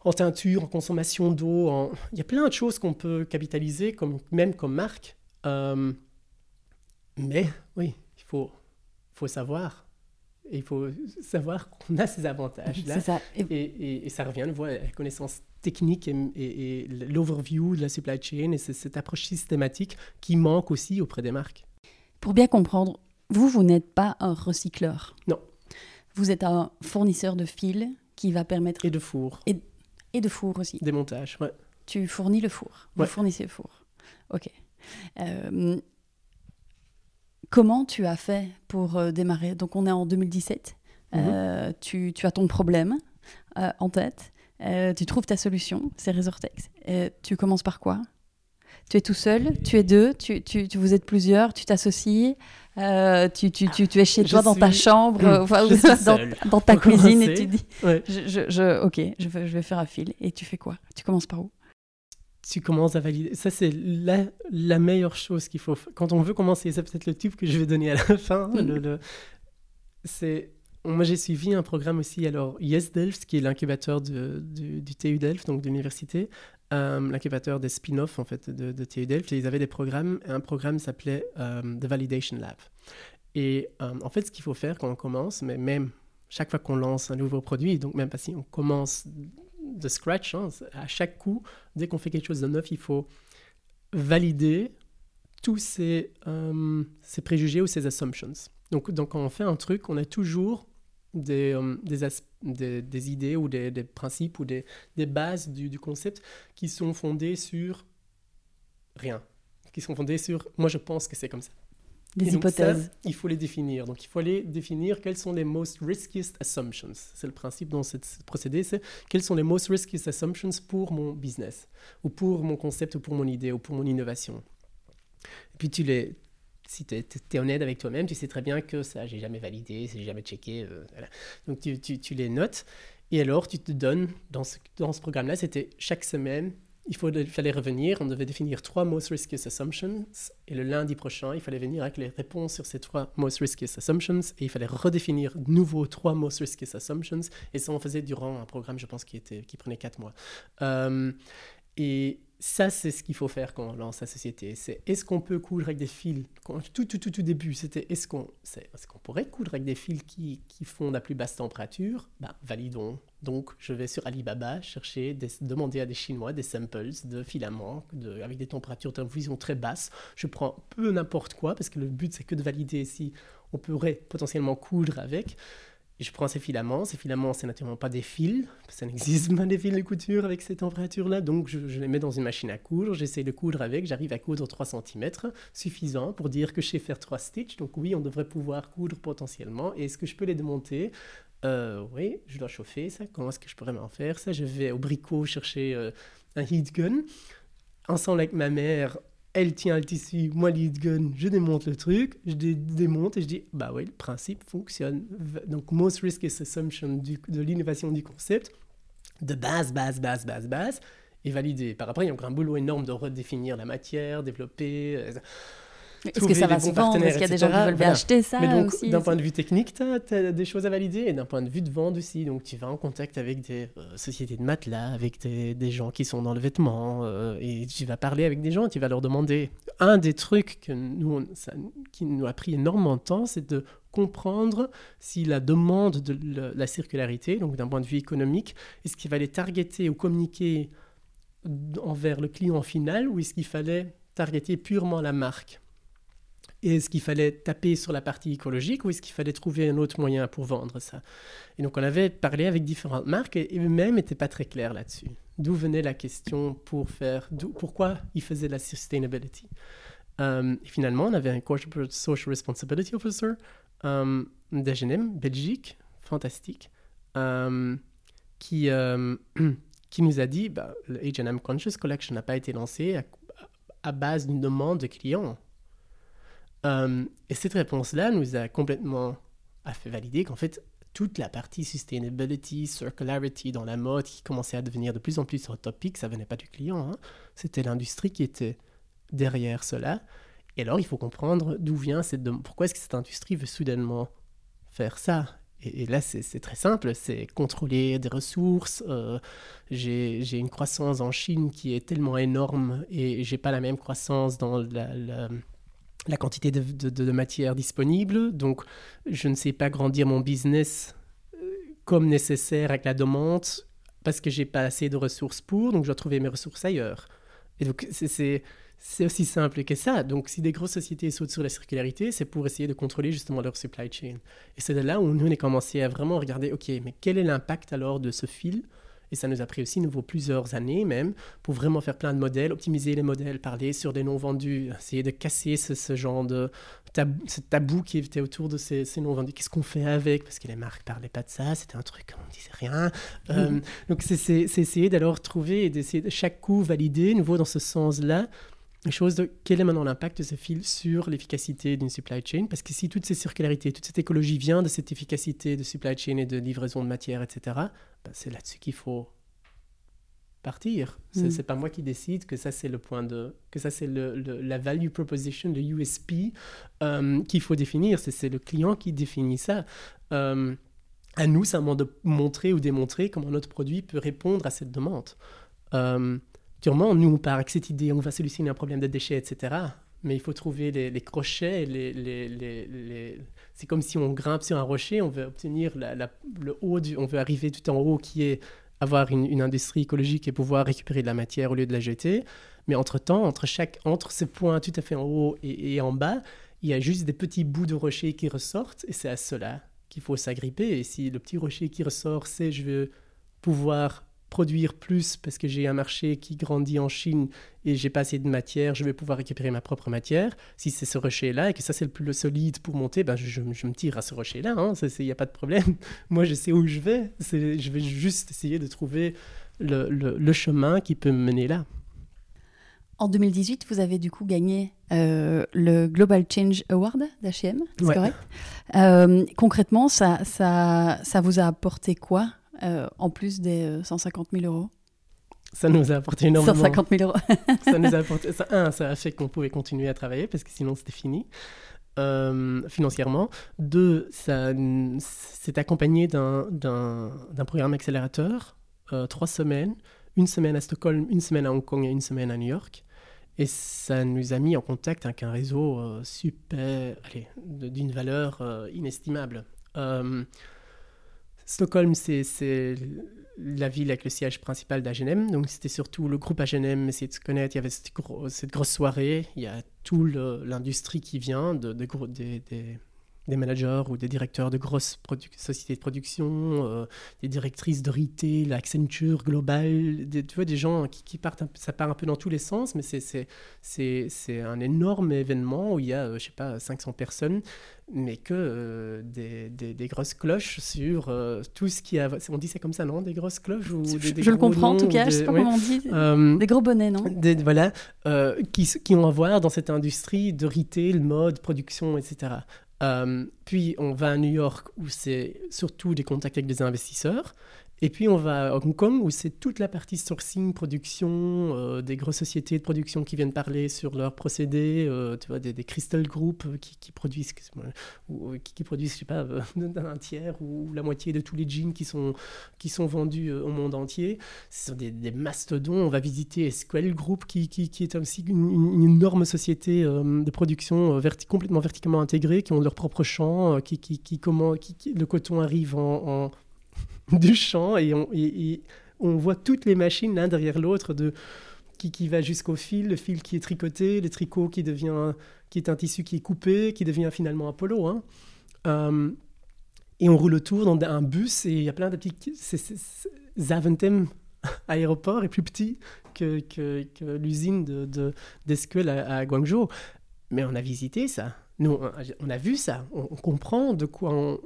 en, teinture, en consommation d'eau. Il y a plein de choses qu'on peut capitaliser, comme, même comme marque. Euh, mais oui, il faut, faut savoir. il faut savoir qu'on a ces avantages-là. Ça. Et, ça revient, à la connaissance technique et, l'overview de la supply chain et cette approche systématique qui manque aussi auprès des marques. Pour bien comprendre, vous, vous n'êtes pas un recycleur. Non. Vous êtes un fournisseur de fils qui va permettre... Et de four. Et, et de four aussi. Des montages, ouais. Tu fournis le four. Vous fournissez le four. Ok. Euh, comment tu as fait pour euh, démarrer? Donc on est en 2017. Mhm. Euh, tu, tu, as ton problème en tête. tu trouves ta solution, c'est Resortex. tu commences par quoi? Tu es tout seul, tu es deux, tu, tu, vous êtes plusieurs, tu t'associes, euh, tu, tu, tu, es chez toi dans ta chambre, [CLEARS THROAT] [LAUGHS] dans, dans, ta cuisine et tu dis je, je, Ok, je vais, je vais faire un fil. Et tu fais quoi? Tu commences par où? Tu commences à valider. Ça, c'est la, la meilleure chose qu'il faut. Quand on veut commencer, c'est peut-être le type que je vais donner à la [LAUGHS] fin. Le, le- c'est. Moi, j'ai suivi un programme aussi, alors Yes Delft, qui est l'incubateur du, du TU Delft, donc de l'université, l'incubateur des spin-offs en fait de, TU Delft. Et ils avaient des programmes, et un programme s'appelait euh, The Validation Lab. Et euh, en fait, ce qu'il faut faire quand on commence, mais même chaque fois qu'on lance un nouveau produit, donc même si on commence de scratch, hein, à chaque coup, dès qu'on fait quelque chose de neuf, il faut valider tous ces, euh, ces préjugés ou ces assumptions. Donc, donc, quand on fait un truc, on a toujours des, euh, des, des, des idées ou des, des principes ou des, des bases du, du concept qui sont fondées sur rien. Qui sont fondées sur moi, je pense que c'est comme ça. Des Et donc ça, hypothèses. il faut les définir. Donc, il faut aller définir quelles sont les most riskiest assumptions. C'est le principe dans ce procédé, c'est quelles sont les most riskiest assumptions pour mon business, ou pour mon concept, ou pour mon idée, ou pour mon innovation. Et puis, tu les, si tu es, honnête avec toi-même, tu sais très bien que ça, j'ai jamais validé, j'ai jamais checké. euh. Donc, tu, les notes. Et alors, tu te donnes, dans ce, programme-là, c'était chaque semaine, il, fallait revenir, on devait définir trois most riskiest assumptions, et le lundi prochain, il fallait venir avec les réponses sur ces trois most riskiest assumptions, et il fallait redéfinir de nouveau trois most riskiest assumptions, et ça on faisait durant un programme, je pense, qui prenait quatre mois. Euh, et ça, c'est ce qu'il faut faire quand on lance sa société. C'est est-ce qu'on peut coudre avec des fils? Tout, tout, tout, tout début, c'était est-ce qu'on c'est, est-ce qu'on pourrait coudre avec des fils qui, qui font la plus basse température? Ben, Validons. Donc, je vais sur Alibaba chercher, demander à des Chinois des samples de filaments avec des températures de fusion très basses. Je prends peu n'importe quoi parce que le but, c'est que de valider si on pourrait potentiellement coudre avec. Je prends ces filaments. Ces filaments, c'est naturellement pas des fils. Ça n'existe pas des fils de couture avec ces températures-là. Donc, je, je les mets dans une machine à coudre. J'essaie de coudre avec. J'arrive à coudre 3 cm, suffisant pour dire que je sais faire 3 stitches. Donc, oui, on devrait pouvoir coudre potentiellement. Et est-ce que je peux les démonter? Euh, Oui, je dois chauffer ça. Comment est-ce que je pourrais m'en faire? Ça Je vais au bricot chercher euh, un heat gun. Ensemble avec ma mère, elle tient le tissu, moi le heat gun, je démonte le truc, je dé- démonte et je dis, bah oui, le principe fonctionne. Donc, most riskiest assumption du- de l'innovation du concept, de base, base, base, base, base, et validé. Par après, il y a encore un boulot énorme de redéfinir la matière, développer. euh, [LAUGHS] Est-ce que ça va se vendre? Est-ce qu'il y a des gens qui veulent bien acheter ça Mais donc, d'un point de vue technique, tu as, des choses à valider, et d'un point de vue de vente aussi. Donc, tu vas en contact avec des euh, sociétés de matelas, avec des, des gens qui sont dans le vêtement, euh, et tu vas parler avec des gens, tu vas leur demander. Un des trucs que nous, on- ça- qui nous a pris énormément de temps, c'est de comprendre si la demande de la circularité, donc d'un point de vue économique, est-ce qu'il fallait targeter ou communiquer envers le client final, ou est-ce qu'il fallait targeter purement la marque? Est-ce qu'il fallait taper sur la partie écologique ou est-ce qu'il fallait trouver un autre moyen pour vendre ça? Et donc on avait parlé avec différentes marques et eux-mêmes n'étaient pas très clairs là-dessus. D'où venait la question pour faire, pourquoi ils faisaient la sustainability? Euh, Et finalement, on avait un Corporate Social Responsibility Officer euh, Belgique, fantastique, euh, qui, euh, [CLEARS THROAT] qui nous a dit bah, le H&M Conscious Collection n'a pas été lancé à, à base d'une demande de clients. Euh, et cette réponse-là nous a complètement a fait valider qu'en fait, toute la partie sustainability, circularity dans la mode qui commençait à devenir de plus en plus hot topic, ça venait pas du client, hein. c'était l'industrie qui était derrière cela. Et alors, il faut comprendre d'où vient cette dem- pourquoi est-ce que cette industrie veut soudainement faire ça? Et, là, c'est très simple, c'est contrôler des ressources. euh, j'ai une croissance en Chine qui est tellement énorme et j'ai pas la même croissance dans la- la quantité de, matière disponible. Donc, je ne sais pas grandir mon business euh, comme nécessaire avec la demande parce que j'ai pas assez de ressources pour, donc je dois trouver mes ressources ailleurs. Et donc, c'est aussi simple que ça. Donc, si des grosses sociétés sautent sur la circularité, c'est pour essayer de contrôler justement leur supply chain. Et c'est de là où nous, on a commencé à vraiment regarder, OK, mais quel est l'impact alors de ce fil Et ça nous a pris aussi, nouveau, plusieurs années même, pour vraiment faire plein de modèles, optimiser les modèles, parler sur des non vendus, essayer de casser ce, ce genre de tabou, ce tabou qui était autour de ces, ces non vendus. Qu'est-ce qu'on fait avec? Parce que les marques parlaient pas de ça, c'était un truc, on ne disait rien. Euh, donc, c'est essayer d'alors trouver et d'essayer de chaque coup valider, nouveau dans ce sens-là, les choses de quel est maintenant l'impact de ce fil sur l'efficacité d'une supply chain? Parce que si toute cette circularité, toute cette écologie vient de cette efficacité de supply chain et de livraison de matière, etc., ben, c'est là-dessus qu'il faut partir. C'est n'est pas moi qui décide que ça c'est le point de, que ça c'est le, la value proposition, le USP euh, qu'il faut définir. C'est le client qui définit ça. Euh, à nous, c'est un moment de montrer ou démontrer comment notre produit peut répondre à cette demande. Euh, Sûrement, nous, on part avec cette idée, on va solutionner un problème de déchets, etc. Mais il faut trouver les, crochets, les, les, c'est comme si on grimpe sur un rocher, on veut obtenir le haut, on veut arriver tout en haut qui est avoir une, industrie écologique et pouvoir récupérer de la matière au lieu de la jeter. Mais entre-temps, entre, chaque, entre ces points tout à fait en haut et, en bas, il y a juste des petits bouts de rocher qui ressortent et c'est à cela qu'il faut s'agripper. Et si le petit rocher qui ressort, c'est je veux pouvoir produire plus parce que j'ai un marché qui grandit en Chine et j'ai pas assez de matière, je vais pouvoir récupérer ma propre matière. Si c'est ce rocher-là et que ça c'est le plus solide pour monter, ben je, me tire à ce rocher-là, il hein. n'y a pas de problème. [LAUGHS] Moi je sais où je vais, je vais juste essayer de trouver le, le, chemin qui peut me mener là. En 2018, vous avez du coup gagné euh, le Global Change Award d'H&M, c'est correct? Euh, Concrètement, ça, ça, ça vous a apporté quoi? En plus des 150 euh, 000 euros ça nous a apporté énormément. 150 000 euros. [LAUGHS] ça nous a apporté. Ça, un, ça a fait qu'on pouvait continuer à travailler parce que sinon c'était fini euh, financièrement. Deux, ça s'est accompagné d'un programme accélérateur, trois semaines, une semaine à Stockholm, une semaine à Hong Kong et une semaine à New York. Et ça nous a mis en contact avec un réseau super, allez, d'une valeur inestimable. Stockholm, c'est la ville avec le siège principal d'Agenem. Donc c'était surtout le groupe Agenem, essayer de se connaître. Il y avait cette, grosse soirée. Il y a toute l'industrie qui vient, de, de, des managers ou des directeurs de grosses sociétés de production, euh, des directrices de retail, Accenture, Global, des, tu vois, des gens qui, partent, ça part un peu dans tous les sens, mais c'est un énorme événement où il y a, euh, je sais pas, 500 personnes, mais que euh, des, des, grosses cloches sur tout ce qui a... On dit ça comme ça, non Des grosses cloches ou des, Je le comprends en tout cas, je sais pas comment on dit. des gros bonnets, non? Voilà, qui, qui ont à voir dans cette industrie de retail, mode, production, etc. Euh, puis on va à New York où c'est surtout des contacts avec des investisseurs. Et puis on va à Hong Kong où c'est toute la partie sourcing, production, euh, des grosses sociétés de production qui viennent parler sur leurs procédés, euh, tu vois, des, Crystal Group qui, qui produisent, ou, qui, produisent, je sais pas, [LAUGHS] un tiers ou la moitié de tous les jeans qui sont, qui sont vendus au monde entier. Ce sont des, mastodons. On va visiter SQL Group qui, qui, est aussi une, énorme société de production complètement verticalement intégrée, qui ont leur propre champ, qui, qui, comment, le coton arrive en [LAUGHS] du champ et on, voit toutes les machines l'un derrière l'autre de qui, qui va jusqu'au fil, le fil qui est tricoté, le tricot qui devient qui est un tissu qui est coupé, qui devient finalement un polo. Hein. Euh, et on roule autour dans un bus et il y a plein de petits. Zaventem [LAUGHS] aéroport est plus petit que, que, l'usine de, de à Guangzhou. Mais on a visité ça. Nous, on a vu ça, on, comprend de quoi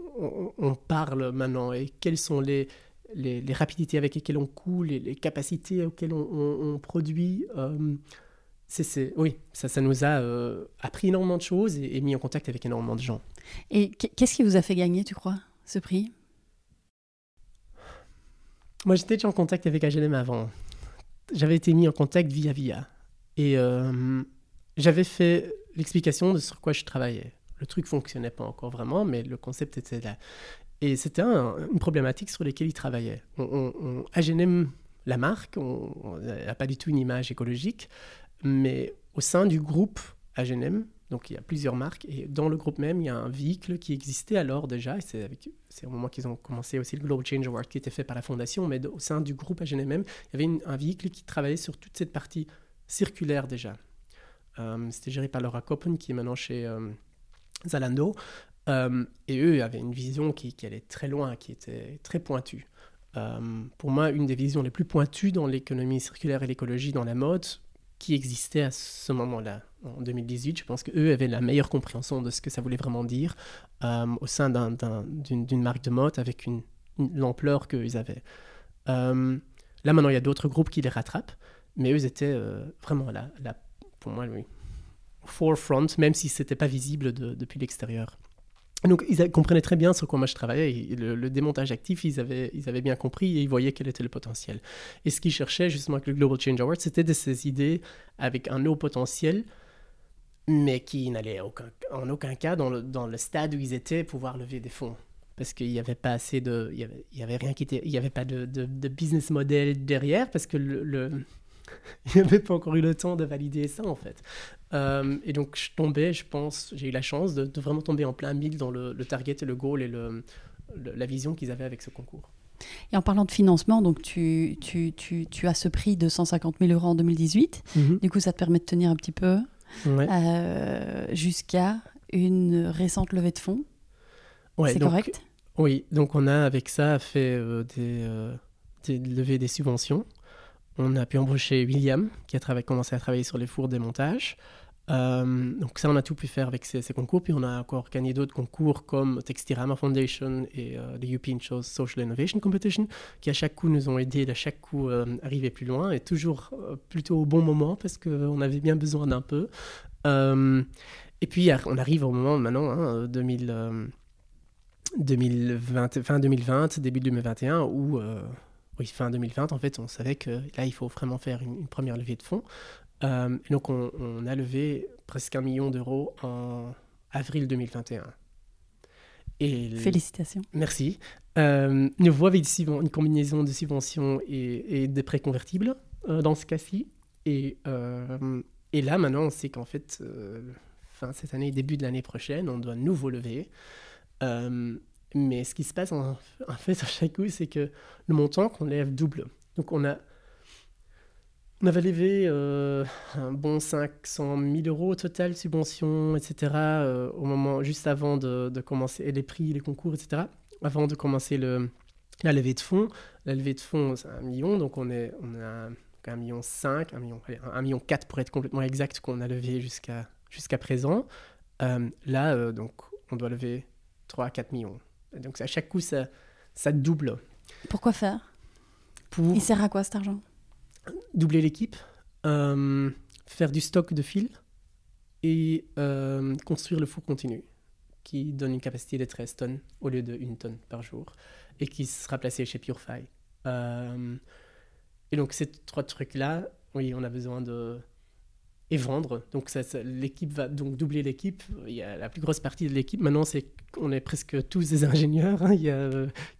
on, parle maintenant et quelles sont les, les, rapidités avec lesquelles on coule, les, les capacités auxquelles on, produit. Euh, oui, ça, ça nous a euh, appris énormément de choses et, mis en contact avec énormément de gens. Et qu'est-ce qui vous a fait gagner, tu crois, ce prix? Moi, j'étais déjà en contact avec H&M avant. J'avais été mis en contact via via. Et euh, j'avais fait l'explication de sur quoi je travaillais. Le truc fonctionnait pas encore vraiment, mais le concept était là. Et c'était une problématique sur laquelle il travaillait. On, on, la marque, on n'a pas du tout une image écologique, mais au sein du groupe Agenem, donc il y a plusieurs marques, et dans le groupe même, il y a un véhicule qui existait alors déjà, et c'est au moment qu'ils ont commencé aussi le Global Change Award qui était fait par la fondation, mais au sein du groupe Agenem même, il y avait un véhicule qui travaillait sur toute cette partie circulaire déjà. Euh, c'était géré par Laura Coppen, qui est maintenant chez euh, Zalando. Euh, et eux avaient une vision qui, allait très loin, qui était très pointue. pour moi, une des visions les plus pointues dans l'économie circulaire et l'écologie dans la mode qui existait à ce moment-là, en 2018. Je pense qu'eux avaient la meilleure compréhension de ce que ça voulait vraiment dire au sein d'une marque de mode avec une, l'ampleur qu'ils avaient. là, maintenant, il y a d'autres groupes qui les rattrapent, mais eux étaient vraiment là, la pour moi, oui. Forefront, même si c'était pas visible depuis l'extérieur. Donc, ils comprenaient très bien sur quoi moi je travaillais. le, démontage actif, ils avaient, ils avaient bien compris et ils voyaient quel était le potentiel. Et ce qu'ils cherchaient justement avec le Global Change Award, c'était de ces idées avec un haut potentiel, mais qui n'allaient en aucun cas dans le, dans le stade où ils étaient pouvoir lever des fonds parce qu'il n'y avait pas assez de, il y avait, avait rien qui il y avait pas de, de, business model derrière parce que le, [LAUGHS] il n'y avait pas encore eu le temps de valider ça en fait. Euh, et donc je tombais, je pense, j'ai eu la chance de, vraiment tomber en plein mille dans le, target et le goal et le, la vision qu'ils avaient avec ce concours. Et en parlant de financement, donc tu, tu, tu, tu as ce prix de 150 000 euros en 2018. Mhm. Du coup, ça te permet de tenir un petit peu euh, jusqu'à une récente levée de fonds. Ouais, C'est correct? Oui, donc on a avec ça fait euh, des, des levées des subventions. On a pu embaucher William, qui a commencé à travailler sur les fours des montages. Euh, donc ça, on a tout pu faire avec ces, concours. Puis on a encore gagné d'autres concours comme Textirama Foundation et euh, the European Social Innovation Competition, qui à chaque coup nous ont aidés à chaque coup euh, arriver plus loin et toujours euh, plutôt au bon moment parce qu'on avait bien besoin d'un peu. et puis on arrive au moment maintenant, hein, 2000, 2020, fin 2020, début 2021, où oui, fin 2020, en fait, on savait que là, il faut vraiment faire une, première levée de fonds. Euh, et donc, on, a levé presque un million d'euros en avril 2021. Et Félicitations. Merci. Euh, nous voyons une combinaison de subventions et, de prêts convertibles euh, dans ce cas-ci. Et, et, là, maintenant, on sait qu'en fait, fin cette année, début de l'année prochaine, on doit nouveau lever. Mais ce qui se passe en, fait à chaque coup, c'est que le montant qu'on lève double. Donc on a, on avait levé euh, un bon 500 000 euros au total, subventions, etc., euh, au moment juste avant de, commencer, les prix, les concours, etc., avant de commencer la levée de fonds. La levée de fonds, c'est un million, donc on, est, on a un million 5, un million, un million 4 pour être complètement exact qu'on a levé jusqu'à jusqu'à présent. Euh, là, donc, on doit lever 3 à 4 millions. Donc à chaque coup, ça, ça double. Pourquoi faire? Pour... Il sert à quoi cet argent? Doubler l'équipe, euh, faire du stock de fils et euh, construire le four continu qui donne une capacité de 13 tonnes au lieu de 1 tonne par jour et qui sera placé chez Purefy. Euh, et donc ces trois trucs-là, oui, on a besoin de et vendre. Donc l'équipe va donc doubler l'équipe. Il y a la plus grosse partie de l'équipe. Maintenant, c'est on est presque tous des ingénieurs. Hein. Il y a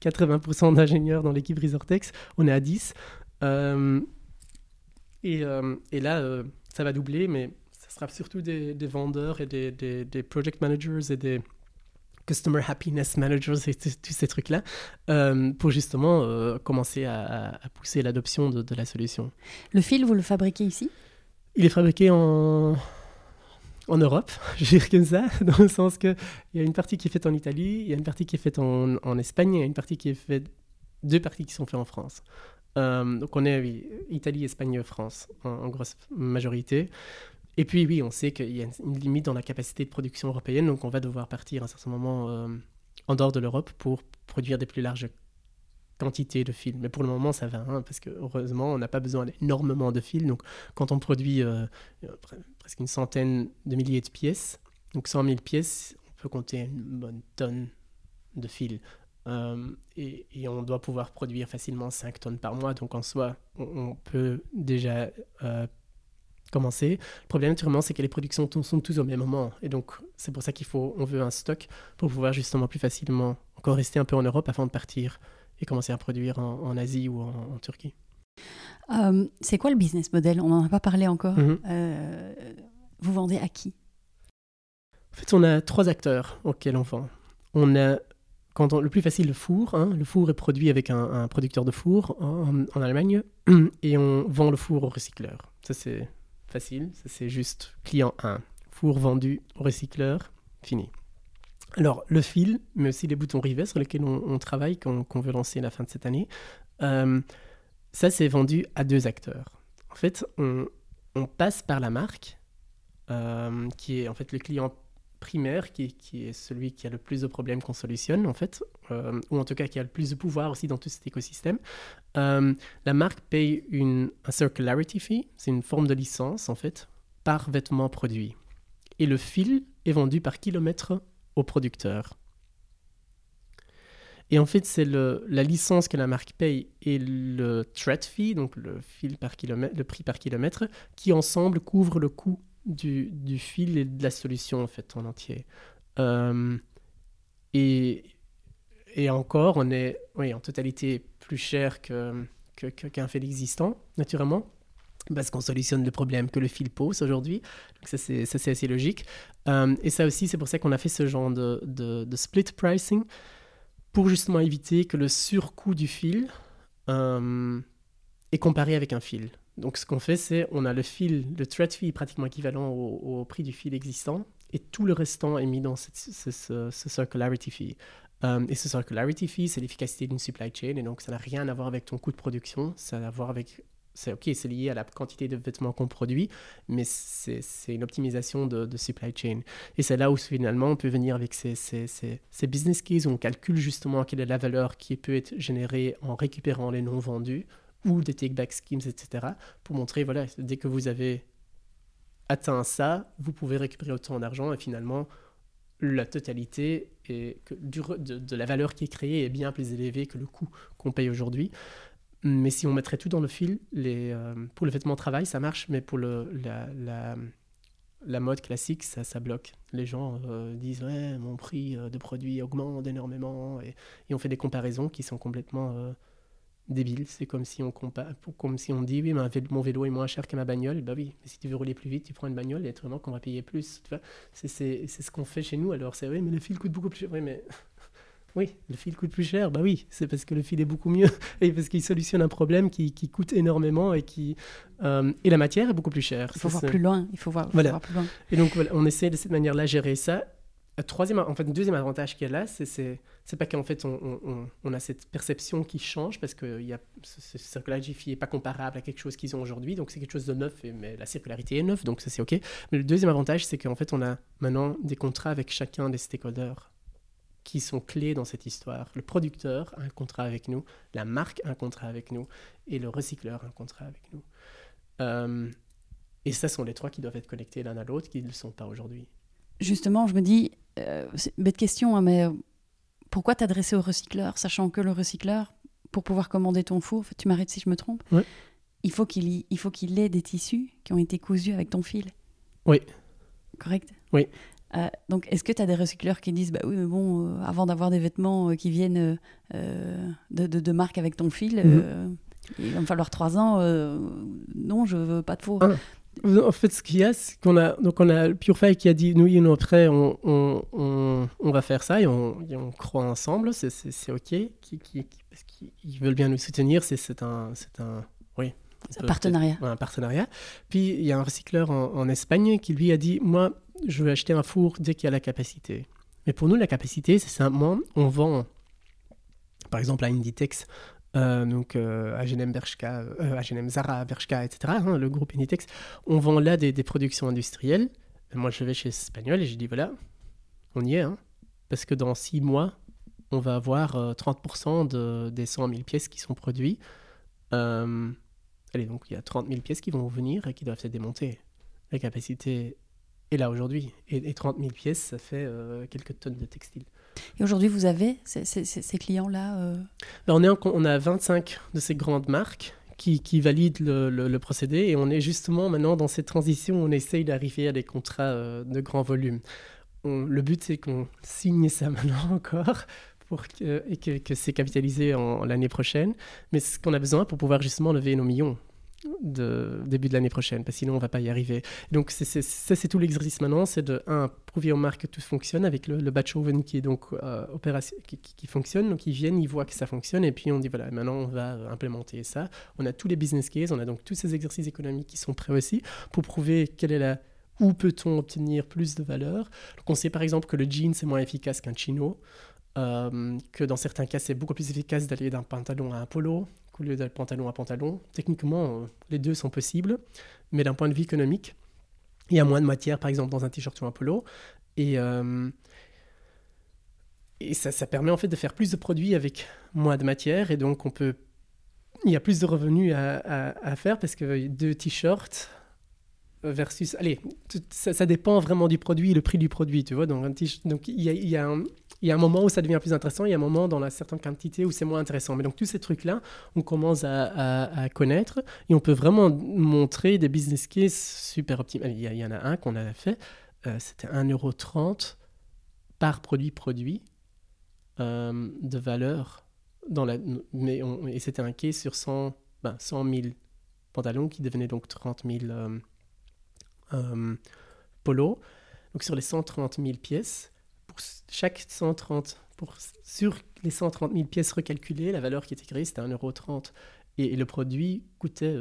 80% euh, d'ingénieurs dans l'équipe Resortex. On est à 10. Euh, et, euh, et, là, ça va doubler, mais ça sera surtout des, vendeurs et des, project managers et des customer happiness managers et tous ces trucs-là pour justement commencer à, pousser l'adoption de la solution. Le fil, vous le fabriquez ici? Il est fabriqué en, en Europe, [LAUGHS] je vais dire comme ça, [LAUGHS] dans le sens qu'il y a une partie qui est faite en Italie, il y a une partie qui est faite en, en Espagne, il y a une partie qui est faite, deux parties qui sont faites en France. Euh, donc on est, Italie, Espagne, France, en, grosse majorité. Et puis oui, on sait qu'il y a une limite dans la capacité de production européenne, donc on va devoir partir à un certain moment euh, en dehors de l'Europe pour produire des plus larges quantité de fils. Mais pour le moment, ça va, hein, parce que heureusement, on n'a pas besoin d'énormément de fils. Donc, quand on produit euh, euh, presque une centaine de milliers de pièces, donc 100 000 pièces, on peut compter une bonne tonne de fils. Euh, et, on doit pouvoir produire facilement 5 tonnes par mois. Donc, en soi, on, peut déjà commencer. Le problème, naturellement, c'est que les productions sont tous au même moment. Et donc, c'est pour ça qu'il faut, on veut un stock pour pouvoir justement plus facilement encore rester un peu en Europe avant de partir et commencer à produire en, Asie ou en, Turquie. Euh, c'est quoi le business model? On n'en a pas parlé encore. Mhm. Euh, vous vendez à qui? En fait, on a trois acteurs auxquels on vend. On a quand le plus facile, le four. Hein. Le four est produit avec un, producteur de four en, en, Allemagne [CLEARS THROAT] et on vend le four au recycleur. Ça, c'est facile. Ça, c'est juste client 1. Four vendu au recycleur, fini. Alors, le fil, mais aussi les boutons rivets sur lesquels on, travaille, qu'on veut lancer à la fin de cette année, euh, ça, c'est vendu à deux acteurs. En fait, on, passe par la marque, euh, qui est en fait le client primaire, qui, est celui qui a le plus de problèmes qu'on solutionne, en fait, euh, ou en tout cas qui a le plus de pouvoir aussi dans tout cet écosystème. la marque paye une, un circularity fee, c'est une forme de licence, en fait, par vêtement produit. Et le fil est vendu par kilomètre au producteur. Et en fait, c'est la licence que la marque paye et le thread fee, donc le, fil par kilomètre, le prix par kilomètre, qui ensemble couvrent le coût du, du fil et de la solution en fait en entier. Euh, et, et encore, on est oui, en totalité plus cher qu'un que, qu'un fil existant, naturellement parce qu'on solutionne le problème que le fil pose aujourd'hui. Ça, c'est assez logique. Euh, et ça aussi, c'est pour ça qu'on a fait ce genre de, split pricing pour justement éviter que le surcoût du fil euh, est comparé avec un fil. Donc ce qu'on fait, c'est on a le fil, le thread fee pratiquement équivalent au, prix du fil existant, et tout le restant est mis dans ce, ce, circularity fee. Euh, et ce circularity fee, c'est l'efficacité d'une supply chain, et donc ça n'a rien à voir avec ton coût de production, ça a à voir avec c'est ok, c'est lié à la quantité de vêtements qu'on produit, mais c'est une optimisation de, supply chain. Et c'est là où finalement on peut venir avec ces, ces, ces, business cases où on calcule justement quelle est la valeur qui peut être générée en récupérant les non vendus ou des take-back schemes, etc. pour montrer, voilà, dès que vous avez atteint ça, vous pouvez récupérer autant d'argent et finalement la totalité et que de, de, la valeur qui est créée est bien plus élevée que le coût qu'on paye aujourd'hui. Mais si on mettrait tout dans le fil, euh, pour le vêtement de travail, ça marche, mais pour le, la, la, mode classique, ça, ça bloque. Les gens euh, disent ouais, mon prix euh, de produit augmente énormément, et, on fait des comparaisons qui sont complètement débiles. C'est comme si on comme si on dit oui, mon vélo est moins cher que ma bagnole. Bah oui, mais si tu veux rouler plus vite, tu prends une bagnole, et vraiment qu'on va payer plus. C'est ce qu'on fait chez nous. Alors c'est oui, mais le fil coûte beaucoup plus cher. Oui, mais oui, le fil coûte plus cher. Bah oui, c'est parce que le fil est beaucoup mieux [LAUGHS] et parce qu'il solutionne un problème qui, qui, coûte énormément et qui euh, et la matière est beaucoup plus chère. Il faut voir plus loin. Il faut voir, voir, plus loin. Et donc voilà, on essaie de cette manière-là gérer ça. Un troisième, en fait, un deuxième avantage qu'il y a là, c'est c'est pas qu'en fait on, on, on, a cette perception qui change parce que il y a ce, ce n'est pas comparable à quelque chose qu'ils ont aujourd'hui, donc c'est quelque chose de neuf, et, mais la circularité est neuve, donc ça c'est ok. Mais le deuxième avantage, c'est qu'en fait on a maintenant des contrats avec chacun des stakeholders qui sont clés dans cette histoire. Le producteur a un contrat avec nous, la marque a un contrat avec nous, et le recycleur a un contrat avec nous. Euh, et ça sont les trois qui doivent être connectés l'un à l'autre, qui ne le sont pas aujourd'hui. Justement, je me dis, euh, c'est une bête question, hein, mais euh, pourquoi t'adresser au recycleur, sachant que le recycleur, pour pouvoir commander ton four, tu m'arrêtes si je me trompe, il faut qu'il il faut qu'il ait des tissus qui ont été cousus avec ton fil. Oui. Correct? Oui. Euh, donc, est-ce que tu as des recycleurs qui disent, bah oui, mais bon, euh, avant d'avoir des vêtements euh, qui viennent de, de, marque avec ton fil, mhm. il va me falloir trois ans. non, je veux pas de faux. Ah. En fait, ce qu'il y a, c'est qu'on a, donc on a Purefy qui a dit, nous, nous après, on, on, on, va faire ça et on, on croit ensemble, c'est OK, qui, qui, parce qu'ils veulent bien nous soutenir, c'est un, un, un partenariat. Un partenariat. Puis il y a un recycleur en, en, Espagne qui lui a dit Moi, je vais acheter un four dès qu'il y a la capacité. Mais pour nous, la capacité, c'est simplement, on vend, par exemple, à Inditex, euh, donc euh, H&M Bershka, euh, H&M Zara, Bershka, etc., hein, le groupe Inditex, on vend là des, productions industrielles. moi, je vais chez Espagnol et je dis, voilà, on y est, hein, parce que dans six mois, on va avoir 30% de, des 100 000 pièces qui sont produites. Allez, donc il y a 30 000 pièces qui vont venir et qui doivent être démontées. La capacité et là aujourd'hui. Et, 30 000 pièces, ça fait euh, quelques tonnes de textiles. Et aujourd'hui, vous avez ces, clients-là euh ben, on, est on a 25 de ces grandes marques qui, qui valident le, le, procédé et on est justement maintenant dans cette transition où on essaye d'arriver à des contrats euh, de grand volume. le but, c'est qu'on signe ça [LAUGHS] maintenant encore que, et que, c'est capitalisé l'année prochaine. Mais ce qu'on a besoin pour pouvoir justement lever nos millions de début de l'année prochaine, parce que sinon on va pas y arriver. Donc ça c'est tout l'exercice maintenant, c'est de un prouver aux marques que tout fonctionne avec le, batch oven qui est donc euh, opération, qui, fonctionne, donc ils viennent, ils voient que ça fonctionne et puis on dit voilà maintenant on va implémenter ça. On a tous les business cases, on a donc tous ces exercices économiques qui sont prêts aussi pour prouver quelle est la où peut-on obtenir plus de valeur. Donc on sait par exemple que le jean c'est moins efficace qu'un chino. Euh, que dans certains cas, c'est beaucoup plus efficace d'aller d'un pantalon à un polo, au lieu d'un pantalon à pantalon. Techniquement, euh, les deux sont possibles, mais d'un point de vue économique, il y a moins de matière, par exemple, dans un t-shirt ou un polo. Et, euh, ça, permet en fait de faire plus de produits avec moins de matière. Et donc, on peut, il y a plus de revenus à, faire parce que deux t-shirts, versus. Allez, ça, dépend vraiment du produit, le prix du produit, tu vois. Donc, donc il y a, y a un, y a un moment où ça devient plus intéressant, il y a un moment dans la certaine quantité où c'est moins intéressant. Mais donc tous ces trucs-là, on commence à, connaître et on peut vraiment montrer des business cases super optimaux. Il, y, en a un qu'on avait fait, euh, c'était 1,30€ par produit produit euh, de valeur. Dans la, mais et c'était un case sur 100, ben, 100 000 pantalons qui devenaient donc 30 000 euh, euh, polos. Donc sur les 130 000 pièces, chaque 130, pour, sur les 130 000 pièces recalculées, la valeur qui était créée, c'était 1,30€. Et, et, le produit coûtait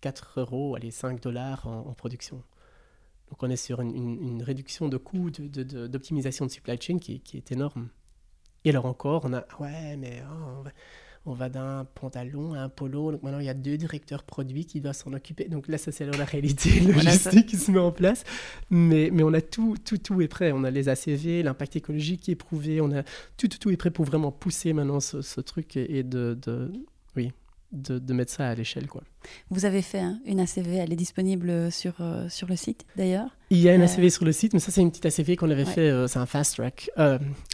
4 euh, euros, allez, 5 dollars en, production. Donc on est sur une, réduction de coûts, d'optimisation de, de, supply chain qui, qui, est énorme. Et alors encore, on a, ouais, mais oh, d'un pantalon à un polo. Donc maintenant, il y a deux directeurs produits qui doivent s'en occuper. Donc là, ça, c'est la réalité [LAUGHS] logistique qui se met en place. Mais, mais on a tout, tout, tout est prêt. On a les ACV, l'impact écologique qui est prouvé. On a tout, tout, tout est prêt pour vraiment pousser maintenant ce, truc et, de, de, oui, de, de, mettre ça à l'échelle. quoi. Vous avez fait une ACV, elle est disponible sur, euh, sur le site d'ailleurs Il y a une euh, ACV sur le site, mais ça c'est une petite ACV qu'on avait fait, euh, c'est un fast track.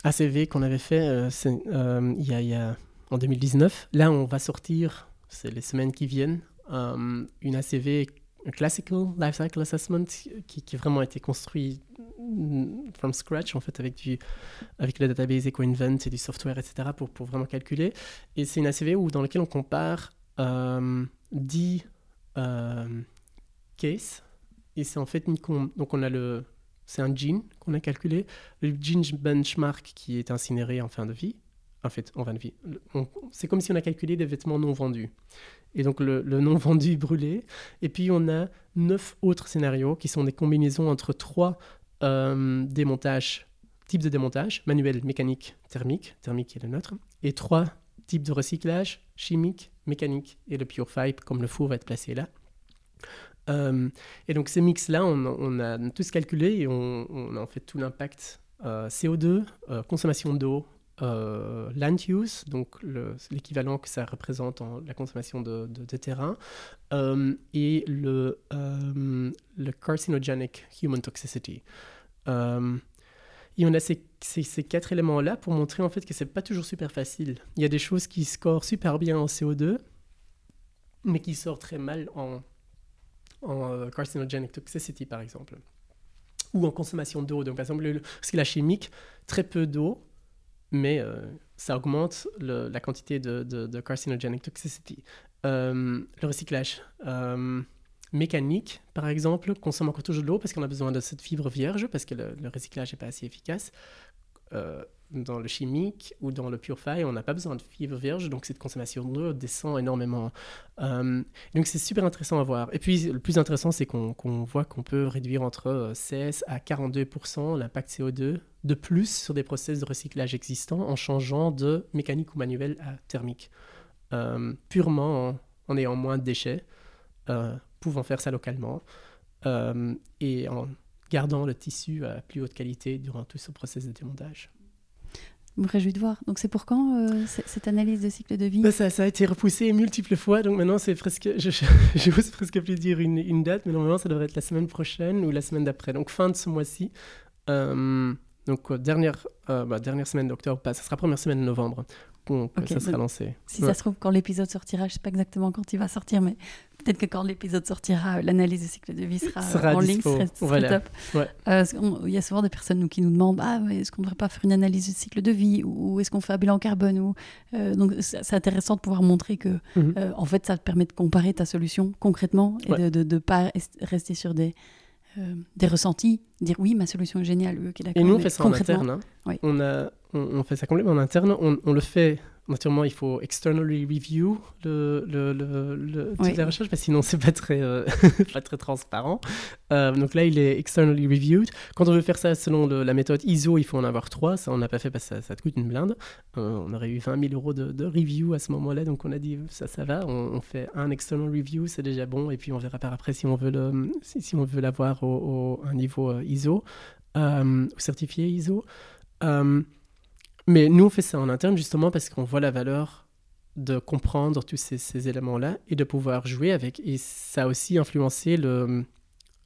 ACV qu'on avait fait il y a, y a en 2019. Là, on va sortir, c'est les semaines qui viennent, euh, une ACV, Classical Life Cycle Assessment, qui, qui, a vraiment été construit mm, from scratch, en fait, avec, du, avec le database EcoInvent et du software, etc., pour, pour vraiment calculer. Et c'est une ACV où, dans laquelle on compare euh, 10 euh, cases. Et c'est en fait une... Donc, on a le... C'est un jean qu'on a calculé, le jean benchmark qui est incinéré en fin de vie, en fait, en de vie. C'est comme si on a calculé des vêtements non vendus. Et donc le, non vendu brûlé. Et puis on a neuf autres scénarios qui sont des combinaisons entre trois euh, démontages, types de démontage, manuel, mécanique, thermique, thermique est le nôtre, et trois types de recyclage, chimique, mécanique, et le pure fibre, comme le four va être placé là. Euh, et donc ces mix-là, on, a tous calculé et on, a en fait tout l'impact euh, CO2, consommation d'eau, euh, land use, donc l'équivalent que ça représente en la consommation de, terrain, euh, et le, euh, carcinogenic human toxicity. et on a ces, ces, quatre éléments-là pour montrer en fait que c'est pas toujours super facile. Il y a des choses qui scorent super bien en CO2, mais qui sortent très mal en, en carcinogenic toxicity, par exemple. Ou en consommation d'eau. Donc, par exemple, le, parce que la chimique, très peu d'eau, mais euh, ça augmente la quantité de, de, carcinogenic toxicity. Euh, le recyclage euh, mécanique, par exemple, consomme encore toujours de l'eau parce qu'on a besoin de cette fibre vierge, parce que le, recyclage n'est pas assez efficace dans le chimique ou dans le purify, on n'a pas besoin de fibres vierges, donc cette consommation d'eau descend énormément. Donc c'est super intéressant à voir. Et puis le plus intéressant, c'est qu'on voit qu'on peut réduire entre 16 à 42% l'impact CO2 de plus sur des process de recyclage existants en changeant de mécanique ou manuel à thermique. Euh, purement en, ayant moins de déchets, euh, pouvant faire ça localement et en gardant le tissu à plus haute qualité durant tout ce process de démontage me réjouis de voir. Donc c'est pour quand euh, cette analyse de cycle de vie? Bah, ça, ça, a été repoussé multiples fois, donc maintenant c'est presque, [LAUGHS] je n'ose presque plus dire une, une, date, mais normalement ça devrait être la semaine prochaine ou la semaine d'après, donc fin de ce mois-ci. Euh, donc dernière, euh, bah, dernière semaine d'octobre, ça sera première semaine de novembre ça sera lancé. Si ça se trouve, quand l'épisode sortira, je ne sais pas exactement quand il va sortir, mais peut-être que quand l'épisode sortira, l'analyse du cycle de vie sera, en ligne, ce serait, top. Euh, il y a souvent des personnes qui nous demandent ah, est-ce qu'on ne devrait pas faire une analyse du cycle de vie ou est-ce qu'on fait un bilan carbone ou, euh, Donc c'est intéressant de pouvoir montrer que mhm. euh, en fait, ça te permet de comparer ta solution concrètement et de ne pas rester sur des, des ressentis, dire oui, ma solution est géniale. et nous, on fait ça en interne. Hein. On, a, on, fait ça complètement en interne. On, on, le fait naturellement, il faut externally review le, le, la recherche, parce que sinon, c'est pas très, euh, [LAUGHS] pas très transparent. Euh, donc là, il est externally reviewed. Quand on veut faire ça selon la méthode ISO, il faut en avoir trois. Ça, on n'a pas fait parce que ça, ça te coûte une blinde. Euh, on aurait eu 20 000 euros de, review à ce moment-là, donc on a dit ça, ça va. On, fait un external review, c'est déjà bon, et puis on verra par après si on veut le, si, si on veut l'avoir au, un niveau ISO ou certifié ISO. Mais nous, on fait ça en interne justement parce qu'on voit la valeur de comprendre tous ces, éléments-là et de pouvoir jouer avec. Et ça a aussi influencé le,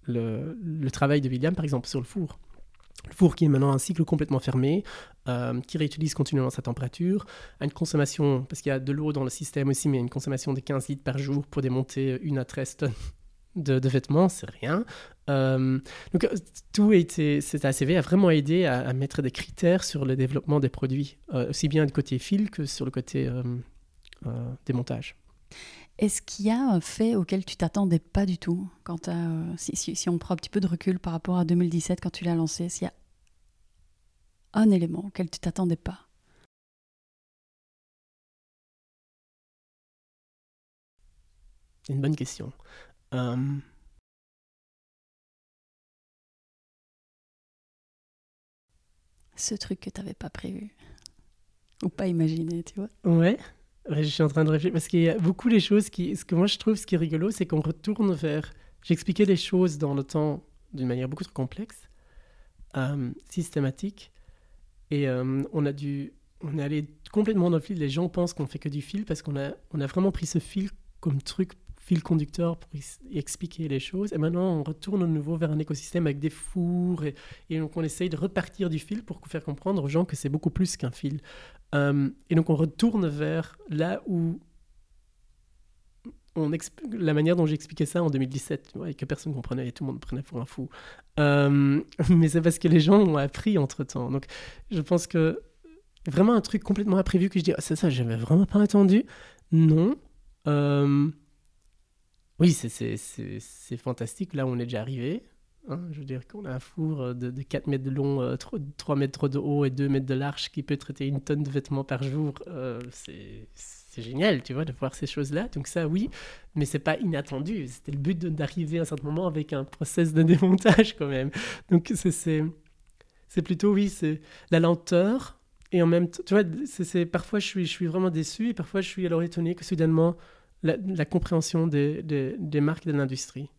le, travail de William, par exemple, sur le four. Le four qui est maintenant un cycle complètement fermé, euh, qui réutilise continuellement sa température, a une consommation, parce qu'il y a de l'eau dans le système aussi, mais une consommation de 15 litres par jour pour démonter une à 13 tonnes de, vêtements, c'est rien. Euh, donc tout a été, cet ACV a vraiment aidé à, mettre des critères sur le développement des produits, euh, aussi bien du côté fil que sur le côté démontage. Est-ce qu'il y a un fait auquel tu t'attendais pas du tout quand si, si, si, on prend un petit peu de recul par rapport à 2017 quand tu l'as lancé S'il y a un élément auquel tu t'attendais pas? C'est une bonne question. Euh, Ce truc que tu n'avais pas prévu ou pas imaginé, tu vois Ouais. je suis en train de réfléchir parce qu'il y a beaucoup de choses qui. Ce que moi je trouve, ce qui est rigolo, c'est qu'on retourne vers. J'expliquais les choses dans le temps d'une manière beaucoup trop complexe, euh, systématique, et euh, on a dû, on est allé complètement dans le fil. Les gens pensent qu'on fait que du fil parce qu'on a, on a vraiment pris ce fil comme truc, fil conducteur pour expliquer les choses. Et maintenant, on retourne de nouveau vers un écosystème avec des fours et, donc on essaye de repartir du fil pour faire comprendre aux gens que c'est beaucoup plus qu'un fil. Euh, et donc on retourne vers là où on la manière dont j'expliquais ça en 2017, et que personne ne comprenait et tout le monde prenait pour un fou. Euh, [LAUGHS] mais c'est parce que les gens ont appris entre-temps. Donc je pense que vraiment un truc complètement imprévu que je dis, ah, c'est ça, j'avais vraiment pas attendu. Non. Euh, oui, c'est fantastique. Là, on est déjà arrivé. Hein. je veux dire qu'on a un four de, 4 mètres de long, 3, euh, mètres de haut et 2 mètres de large qui peut traiter une tonne de vêtements par jour. c'est c'est génial, tu vois, de voir ces choses-là. Donc ça, oui, mais c'est pas inattendu. C'était le but d'arriver à un certain moment avec un process de [LAUGHS] démontage quand même. Donc c'est plutôt, oui, c'est la lenteur. Et en même temps, tu vois, c'est parfois je suis, je suis vraiment déçu et parfois je suis alors étonné que soudainement, la, compréhension des, des, marques de l'industrie,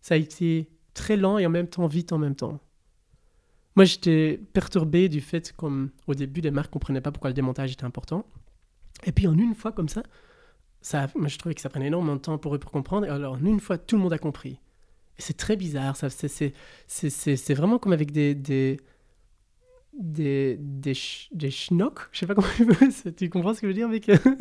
ça a été très lent et en même temps vite en même temps. Moi, j'étais perturbé du fait qu'au début, les marques ne comprenaient pas pourquoi le démontage était important. Et puis en une fois comme ça, ça moi, je trouvais que ça prenait énormément de temps pour eux pour comprendre. Et alors en une fois, tout le monde a compris. Et c'est très bizarre. Ça, c'est, c'est, vraiment comme avec des, des, des, des schnocks. Je sais pas comment [LAUGHS] tu comprends ce que je veux dire avec, [LAUGHS]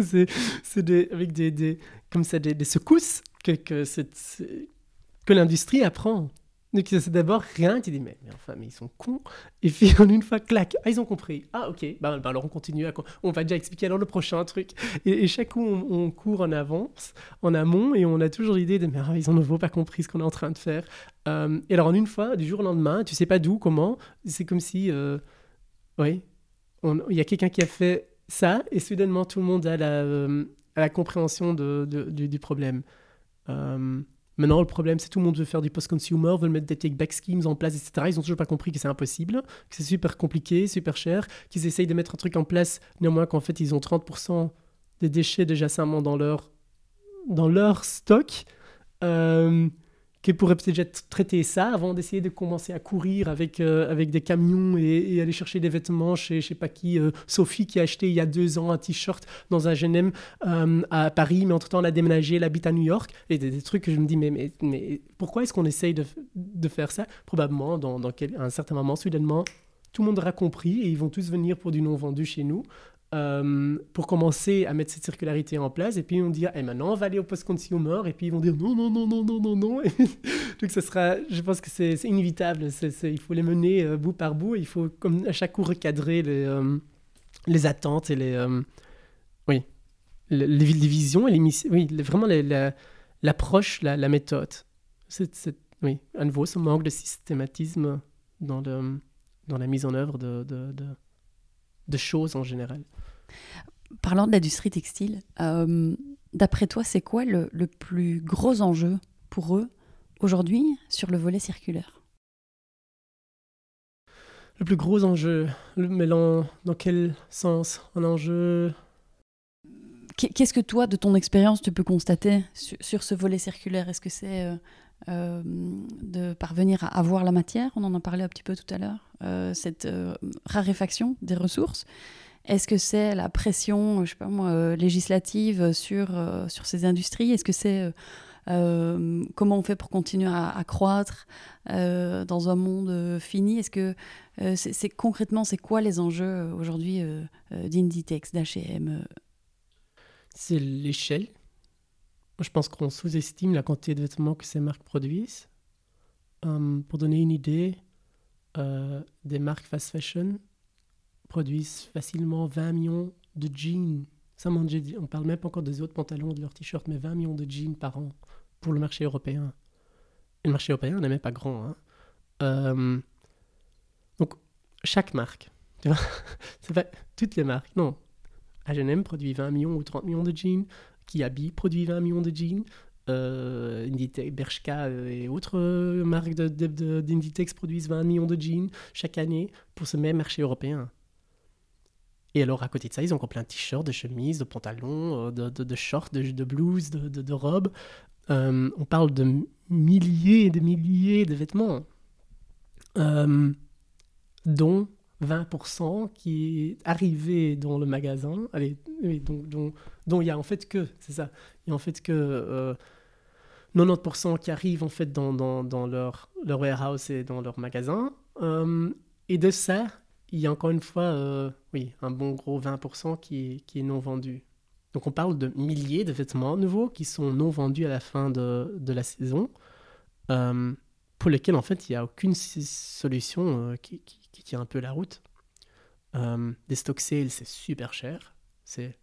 c'est, des, avec des, des, comme ça, des, des secousses que, que, l'industrie apprend. Donc c'est d'abord rien, tu dis mais, mais, enfin mais ils sont cons. Et puis en une fois, clac, ah ils ont compris. Ah ok, bah, bah alors on continue, à, on va déjà expliquer alors le prochain truc. Et, chaque coup on, court en avance, en amont, et on a toujours l'idée de mais ah, ils ont nouveau pas compris ce qu'on est en train de faire. Euh, et alors en une fois, du jour au lendemain, tu sais pas d'où, comment, c'est comme si, euh, oui, il y a quelqu'un qui a fait ça, et soudainement tout le monde a la, euh, compréhension du, problème. Euh, Maintenant, le problème, c'est tout le monde veut faire du post-consumer, veut mettre des take-back schemes en place, etc. Ils n'ont toujours pas compris que c'est impossible, que c'est super compliqué, super cher, qu'ils essayent de mettre un truc en place, néanmoins qu'en fait, ils ont 30% des déchets déjà simplement dans leur, dans leur stock. Euh, qui pourrait peut-être traiter ça avant d'essayer de commencer à courir avec, euh, avec des camions et, aller chercher des vêtements chez je sais pas qui, Sophie qui a acheté il y a deux ans un t-shirt dans un GNM euh, à Paris, mais entre-temps elle a déménagé, elle habite à New York, et des, trucs que je me dis, mais, mais, mais pourquoi est-ce qu'on essaye de, de, faire ça? Probablement, dans, dans quel, un certain moment, soudainement, tout le monde aura compris et ils vont tous venir pour du non vendu chez nous. Euh, pour commencer à mettre cette circularité en place. Et puis on dit, eh, maintenant on va aller au post-consumer. Et puis ils vont dire non, non, non, non, non, non, non. [LAUGHS] Donc ce sera, je pense que c'est inévitable. il faut les mener euh, bout par bout. il faut à chaque coup recadrer les, euh, attentes et les, oui, les, visions et les oui, vraiment l'approche, la, méthode. Oui, à nouveau, ce manque de systématisme dans, la mise en œuvre de de choses en général. Parlant de l'industrie textile, euh, d'après toi, c'est quoi le, plus gros enjeu pour eux aujourd'hui sur le volet circulaire? Le plus gros enjeu, mais dans, quel sens? Un enjeu Qu'est-ce que toi, de ton expérience, tu peux constater sur, ce volet circulaire? Est-ce que c'est euh, euh, de parvenir à avoir la matière On en a parlé un petit peu tout à l'heure, cette raréfaction des ressources. Est-ce que c'est la pression, je sais pas moi, législative sur, sur ces industries? Est-ce que c'est comment on fait pour continuer à, croître dans un monde fini? Est-ce que c'est concrètement, c'est quoi les enjeux aujourd'hui d'Inditex, d'H&M C'est l'échelle. Je pense qu'on sous-estime la quantité de vêtements que ces marques produisent. pour donner une idée, des marques fast fashion produisent facilement 20 millions de jeans. Ça, on ne parle même pas encore des autres pantalons, de leurs t-shirts, mais 20 millions de jeans par an pour le marché européen. Et le marché européen n'est même pas grand. Hein. Euh, donc, chaque marque, [LAUGHS] tu vois, c'est pas toutes les marques, non. H&M produit 20 millions ou 30 millions de jeans, Kiabi produit 20 millions de jeans, euh, Bershka euh, et autres euh, marques d'Inditex produisent 20 millions de jeans chaque année pour ce même marché européen. Et alors, à côté de ça, ils ont encore plein de t-shirts, de chemises, de pantalons, euh, de, shorts, de, de blouses, de, robes. On parle de milliers et de milliers de vêtements, dont 20% qui est arrivé dans le magasin, allez, donc, dont, dont, il y a en fait que, c'est ça, il y a en fait que 90% qui arrivent en fait dans, dans, leur, leur warehouse et dans leur magasin. et de ça, il y a encore une fois, euh, oui, un bon gros 20% qui qui est non vendu. Donc on parle de milliers de vêtements nouveaux qui sont non vendus à la fin de, de la saison, euh, pour lesquels en fait il n'y a aucune solution euh, qui, qui, tient un peu la route. des stock sales, c'est super cher. C'est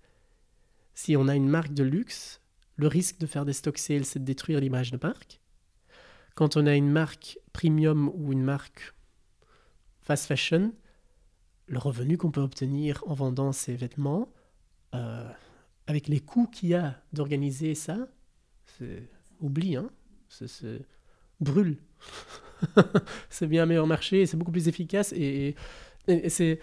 si on a une marque de luxe, le risque de faire des stock sales, c'est de détruire l'image de marque. Quand on a une marque premium ou une marque fast fashion, le revenu qu'on peut obtenir en vendant ces vêtements, euh, avec les coûts qu'il y a d'organiser ça, c'est oublie, hein, c'est brûle. [LAUGHS] c'est bien meilleur marché, c'est beaucoup plus efficace et, c'est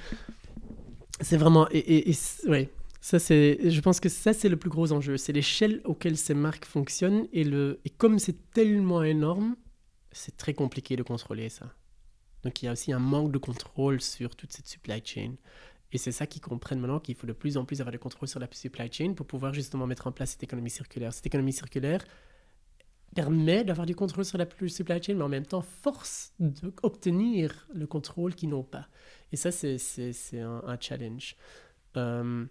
c'est vraiment et, ouais, ça c'est je pense que ça c'est le plus gros enjeu, c'est l'échelle auquel ces marques fonctionnent et le et comme c'est tellement énorme, c'est très compliqué de contrôler ça. Donc il y a aussi un manque de contrôle sur toute cette supply chain. Et c'est ça qu'ils comprennent maintenant qu'il faut de plus en plus avoir de contrôle sur la supply chain pour pouvoir justement mettre en place cette économie circulaire. Cette économie circulaire permet d'avoir du contrôle sur la supply chain, mais en même temps force d'obtenir le contrôle qu'ils n'ont pas. Et ça, c'est un, un, challenge. Euh.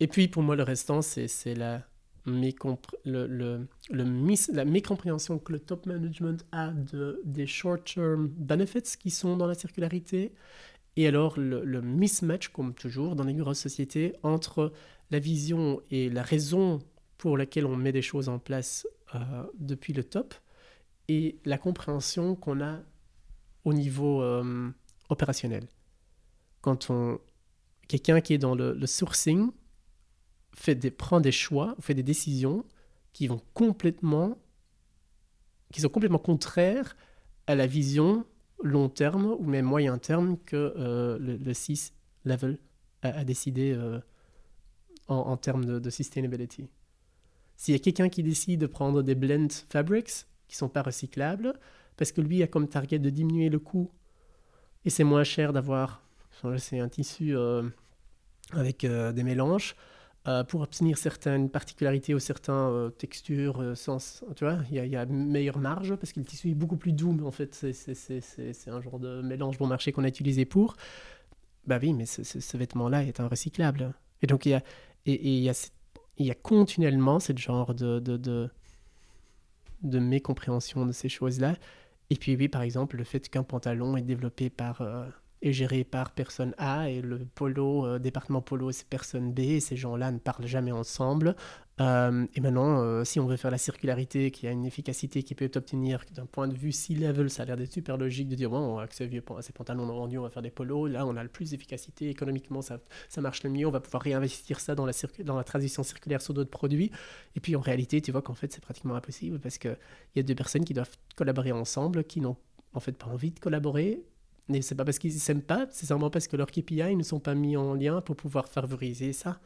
Et puis pour moi, le restant, c'est la mécompréhension que le top management a de, des short-term benefits qui sont dans la circularité, et alors le, mismatch, comme toujours dans les grosses sociétés, entre la vision et la raison pour laquelle on met des choses en place euh, depuis le top, et la compréhension qu'on a au niveau euh, opérationnel. Quand on quelqu'un qui est dans le sourcing, fait des, prend des choix, fait des décisions qui vont complètement, qui sont complètement contraires à la vision long terme ou même moyen terme que euh, le, le 6 level a, décidé euh, en, termes de, de sustainability. S'il y a quelqu'un qui décide de prendre des blend fabrics qui sont pas recyclables, parce que lui a comme target de diminuer le coût et c'est moins cher d'avoir, c'est un tissu euh, avec des mélanges, pour obtenir certaines particularités ou certaines euh, textures, euh, sens, tu vois, il y, a meilleure marge parce que le tissu est beaucoup plus doux, mais en fait, c'est un genre de mélange bon marché qu'on a utilisé pour. Bah oui, mais ce, vêtement-là est un recyclable. Et donc, il y a, et, y a continuellement ce genre de, de, de, de mécompréhension de ces choses-là. Et puis, oui, par exemple, le fait qu'un pantalon est développé par est géré par personne A et le polo, euh, département polo, c'est personne B. Ces gens-là ne parlent jamais ensemble. Euh, et maintenant, euh, si on veut faire la circularité, qui a une efficacité qui peut obtenue d'un point de vue C-level, ça a l'air d'être super logique de dire bon, avec ces, vieux, ces pantalons vendus, on va faire des polos. Là, on a le plus d'efficacité économiquement, ça, ça marche le mieux. On va pouvoir réinvestir ça dans la, dans la transition circulaire sur d'autres produits. Et puis en réalité, tu vois qu'en fait, c'est pratiquement impossible parce qu'il y a deux personnes qui doivent collaborer ensemble, qui n'ont en fait pas envie de collaborer mais c'est pas parce qu'ils s'aiment pas, c'est simplement parce que leurs KPI ne sont pas mis en lien pour pouvoir favoriser ça.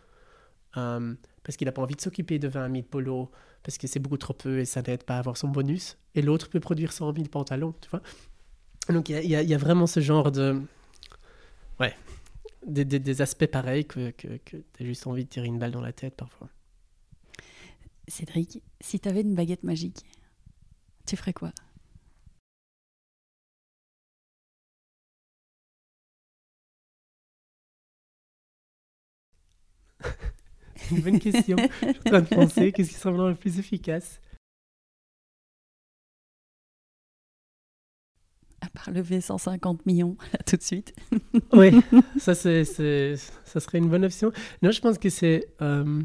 Euh, parce qu'il n'a pas envie de s'occuper de 20 000 polos, parce que c'est beaucoup trop peu et ça n'aide pas à avoir son bonus. Et l'autre peut produire 100 000 pantalons, tu vois. Donc il y, a vraiment ce genre de. Ouais. Des aspects pareils que, que, que tu as juste envie de tirer une balle dans la tête parfois. Cédric, si tu avais une baguette magique, tu ferais quoi? Une bonne question. Je suis en train de penser, qu'est-ce qui semble le plus efficace? À part lever 150 millions, là, tout de suite. [LAUGHS] oui, [LAUGHS] ça, c'est, ça serait une bonne option. Non, je pense que c'est... Euh,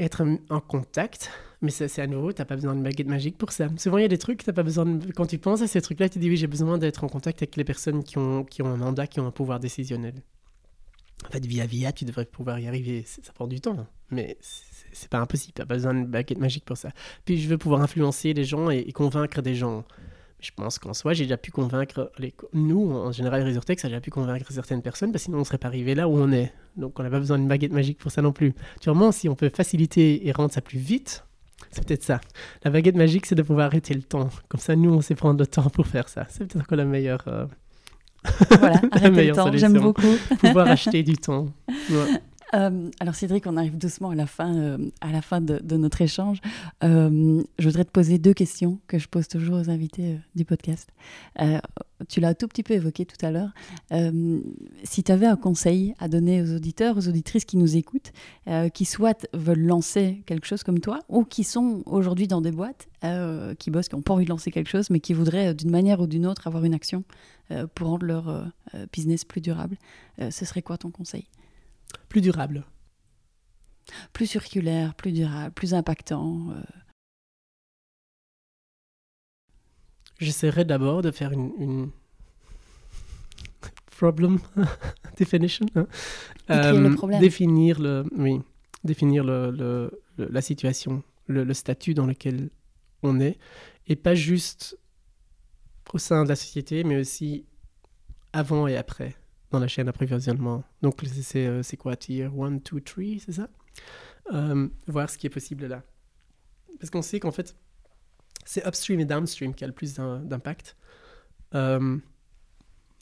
être en contact, mais c'est à nouveau, tu n'as pas besoin d'une baguette magique pour ça. Souvent, il y a des trucs, t'as pas besoin de... quand tu penses à ces trucs-là, tu dis oui, j'ai besoin d'être en contact avec les personnes qui ont, qui ont un mandat, qui ont un pouvoir décisionnel. En fait, via via, tu devrais pouvoir y arriver. Ça prend du temps, hein. mais c'est pas impossible. Tu n'as pas besoin d'une baguette magique pour ça. Puis, je veux pouvoir influencer les gens et convaincre des gens je pense qu'en soi, j'ai déjà pu convaincre, les, nous, en général, Resortex, a déjà pu convaincre certaines personnes, parce que sinon on ne serait pas arrivé là où on est. Donc on n'a pas besoin d'une baguette magique pour ça non plus. Tu si on peut faciliter et rendre ça plus vite, c'est peut-être ça. La baguette magique, c'est de pouvoir arrêter le temps. Comme ça, nous, on sait prendre le temps pour faire ça. C'est peut-être encore la meilleure. Euh, [LAUGHS] voilà, arrêter le temps, j'aime beaucoup. pouvoir acheter du temps. [LAUGHS] Euh, alors Cédric, on arrive doucement à la fin, euh, à la fin de, notre échange. Euh, je voudrais te poser deux questions que je pose toujours aux invités du podcast. tu l'as tout petit peu évoqué tout à l'heure. si tu avais un conseil à donner aux auditeurs, aux auditrices qui nous écoutent, qui soit veulent lancer quelque chose comme toi, ou qui sont aujourd'hui dans des boîtes, qui bossent, qui n'ont pas envie de lancer quelque chose, mais qui voudraient d'une manière ou d'une autre avoir une action pour rendre leur business plus durable, ce serait quoi ton conseil? Plus durable. Plus circulaire, plus durable, plus impactant. Euh. J'essaierai d'abord de faire une, [LAUGHS] problem [LAUGHS] definition. Hein. Euh, définir le, oui, définir le, la situation, le, statut dans lequel on est, et pas juste au sein de la société, mais aussi avant et après dans la chaîne d'approvisionnement. Donc, euh, c'est quoi, tier 1, 2, 3, c'est ça? Euh, Voir ce qui est possible là. Parce qu'on sait qu'en fait, c'est upstream et downstream qui a le plus d'impact. Euh,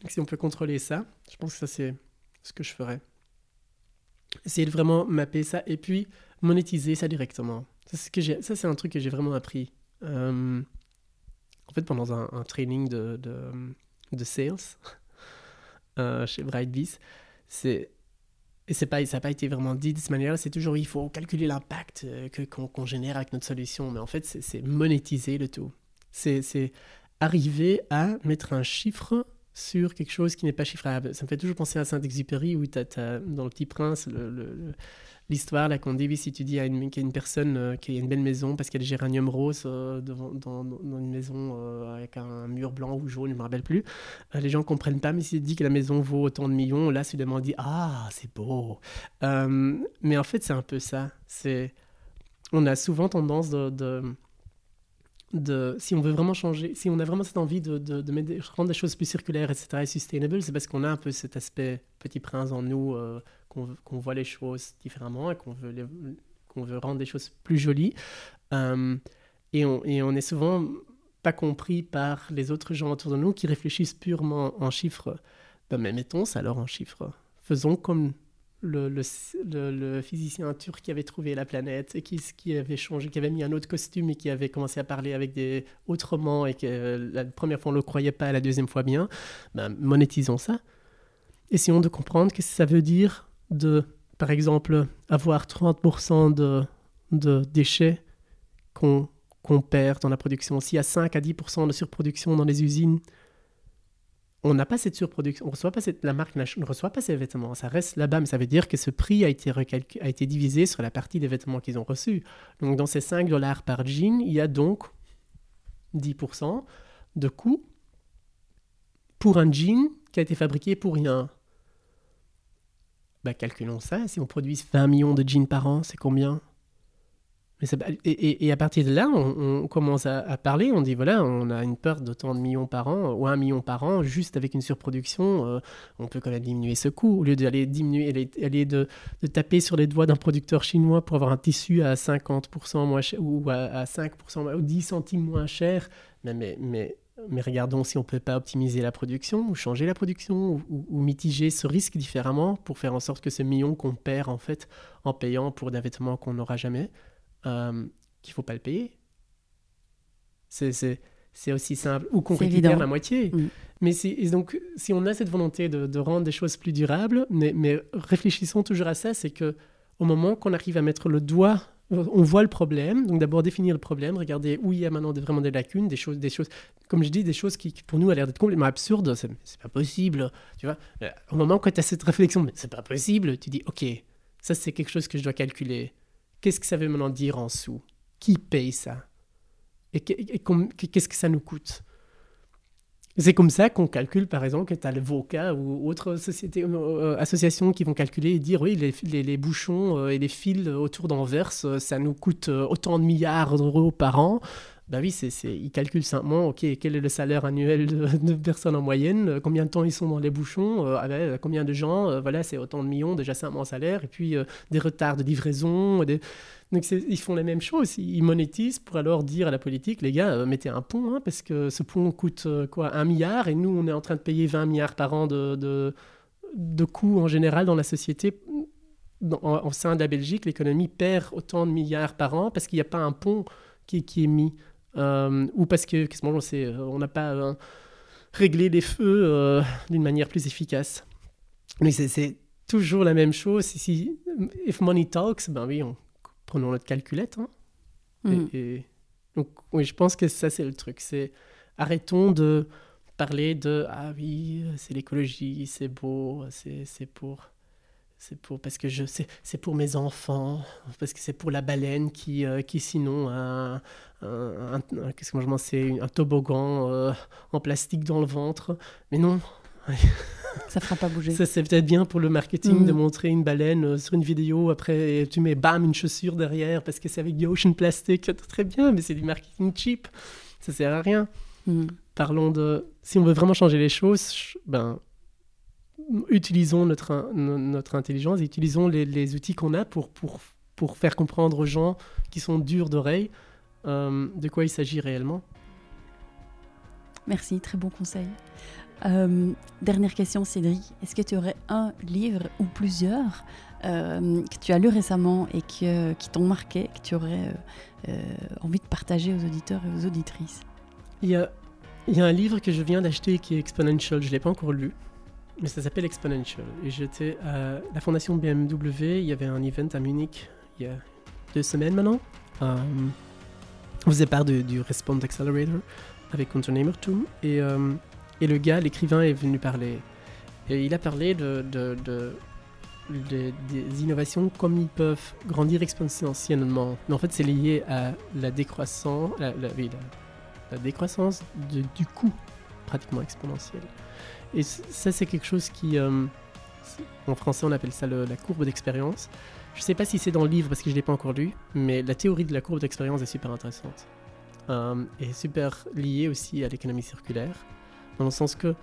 si on peut contrôler ça, je pense que ça, c'est ce que je ferais. Essayer de vraiment mapper ça et puis monétiser ça directement. Ça, c'est un truc que j'ai vraiment appris. en fait, pendant un, training de, de, de sales, euh, chez Brightbees. C'est et c'est pas, ça n'a pas été vraiment dit de cette manière-là, c'est toujours il faut calculer l'impact euh, que, qu'on, génère avec notre solution. Mais en fait, c'est, monétiser le tout. C'est, c'est arriver à mettre un chiffre sur quelque chose qui n'est pas chiffrable. Ça me fait toujours penser à Saint-Exupéry, où tu dans Le Petit Prince l'histoire là qu'on dit si tu dis à une, une personne euh, qui a une belle maison parce qu'il y a des géraniums roses euh, devant, dans, une maison euh, avec un mur blanc ou jaune, je ne me rappelle plus, les gens comprennent pas, mais si tu dis que la maison vaut autant de millions, là, soudainement, on dit Ah, c'est beau. mais en fait, c'est un peu ça. On a souvent tendance de, si on veut vraiment changer, si on a vraiment cette envie de, rendre des choses plus circulaires, etc., et sustainable, c'est parce qu'on a un peu cet aspect petit prince en nous, qu'on voit les choses différemment et qu'on veut, rendre des choses plus jolies. Euh, et, on, et est souvent pas compris par les autres gens autour de nous qui réfléchissent purement en chiffres. Ben, mais mettons ça alors en chiffres. Faisons comme le, physicien turc qui avait trouvé la planète et qui, avait changé, qui avait mis un autre costume et qui avait commencé à parler avec autrement et que la première fois on ne le croyait pas, la deuxième fois bien. Ben, monétisons ça. Essayons de comprendre que ça veut dire de, par exemple, avoir 30% de, de déchets qu'on perd dans la production. S'il y a 5 à 10% de surproduction dans les usines, on n'a pas cette surproduction, on reçoit cette, la marque ne reçoit pas ces vêtements, ça reste là-bas, mais ça veut dire que ce prix a été, a été divisé sur la partie des vêtements qu'ils ont reçus. Donc dans ces 5 dollars par jean, il y a donc 10% de coût pour un jean qui a été fabriqué pour rien. Bah, calculons ça. Si on produit 20 millions de jeans par an, c'est combien? Et, à partir de là, on, commence à, parler, on dit voilà, on a une perte de tant de millions par an, ou un million par an, juste avec une surproduction, euh, on peut quand même diminuer ce coût, au lieu d'aller diminuer, aller, de, taper sur les doigts d'un producteur chinois pour avoir un tissu à 50% moins cher, ou à, 5% ou 10 centimes moins cher. Mais, mais, mais regardons si on ne peut pas optimiser la production ou changer la production ou, mitiger ce risque différemment pour faire en sorte que ce million qu'on perd en fait en payant pour des vêtements qu'on n'aura jamais, euh, qu'il ne faut pas le payer. C'est aussi simple. Ou qu'on récupère la moitié. Mm. Mais donc, si on a cette volonté de, rendre des choses plus durables, mais, mais réfléchissons toujours à ça, c'est que au moment qu'on arrive à mettre le doigt on voit le problème, donc d'abord définir le problème, regarder où il y a maintenant vraiment des lacunes, des choses, des choses, comme je dis, des choses qui, pour nous a l'air d'être complètement absurdes, c'est, pas possible, tu vois. Euh, au moment où tu as cette réflexion, c'est pas possible, tu dis, ok, ça c'est quelque chose que je dois calculer. Qu'est-ce que ça veut maintenant dire en sous? Qui paye ça? Et qu'est-ce que ça nous coûte? C'est comme ça qu'on calcule, par exemple, que tu as le VOCA ou autres sociétés, euh, euh, associations qui vont calculer et dire oui, les, les, bouchons euh, et les fils autour d'Anvers, ça nous coûte autant de milliards d'euros par an. Ben oui, c'est, ils calculent simplement, ok, quel est le salaire annuel de, personnes en moyenne, combien de temps ils sont dans les bouchons, combien de gens, voilà, c'est autant de millions, déjà simplement salaire, et puis des retards de livraison, donc ils font la même chose, ils monétisent pour alors dire à la politique, les gars, euh, mettez un pont, hein, parce que ce pont coûte euh, quoi un milliard, et nous on est en train de payer 20 milliards par an de, de, coûts en général dans la société. en, sein de la Belgique, l'économie perd autant de milliards par an parce qu'il n'y a pas un pont qui, qui est mis. Euh, ou parce que, qu'est-ce que on n'a pas réglé les feux d'une manière plus efficace. Mais c'est toujours la même chose. Si, if money talks, ben oui, on, prenons notre calculette. Hein. Mm. Et, donc, oui, je pense que ça, c'est le truc. C'est arrêtons de parler de ah oui, c'est l'écologie, c'est beau, c'est pour. C'est pour parce que je c'est pour mes enfants parce que c'est pour la baleine qui euh, qui sinon a un, qu'est-ce que moi je un toboggan euh, en plastique dans le ventre mais non [LAUGHS] Ça fera pas bouger. Ça, c'est peut-être bien pour le marketing de mm. montrer une baleine euh, sur une vidéo. Après, tu mets bam, une chaussure derrière parce que c'est avec du ocean plastic. [LAUGHS] Très bien, mais c'est du marketing cheap. Ça sert à rien. Mm. Parlons de. Si on veut vraiment changer les choses, ben, utilisons notre, notre intelligence, utilisons les, outils qu'on a pour, pour, pour faire comprendre aux gens qui sont durs d'oreille euh, de quoi il s'agit réellement. Merci, très bon conseil. Euh, dernière question, Cédric. Est-ce que tu aurais un livre ou plusieurs euh, que tu as lu récemment et que, qui t'ont marqué, que tu aurais envie de partager aux auditeurs et aux auditrices? Il y, a, il y, a, un livre que je viens d'acheter qui est Exponential. Je ne l'ai pas encore lu, mais ça s'appelle Exponential. Et j'étais à la fondation BMW. Il y avait un event à Munich il y a deux semaines maintenant. on faisait part du Response Accelerator avec Unternehmer Et et le gars, l'écrivain, est venu parler. Et il a parlé de, de, des innovations comme ils peuvent grandir exponentiellement. Mais en fait, c'est lié à la décroissance, la, la, décroissance du coût pratiquement exponentiel. Et ça, c'est quelque chose qui, euh, en français, on appelle ça la courbe d'expérience. Je ne sais pas si c'est dans le livre parce que je ne l'ai pas encore lu, mais la théorie de la courbe d'expérience est super intéressante. Euh, et super liée aussi à l'économie circulaire dans le sens que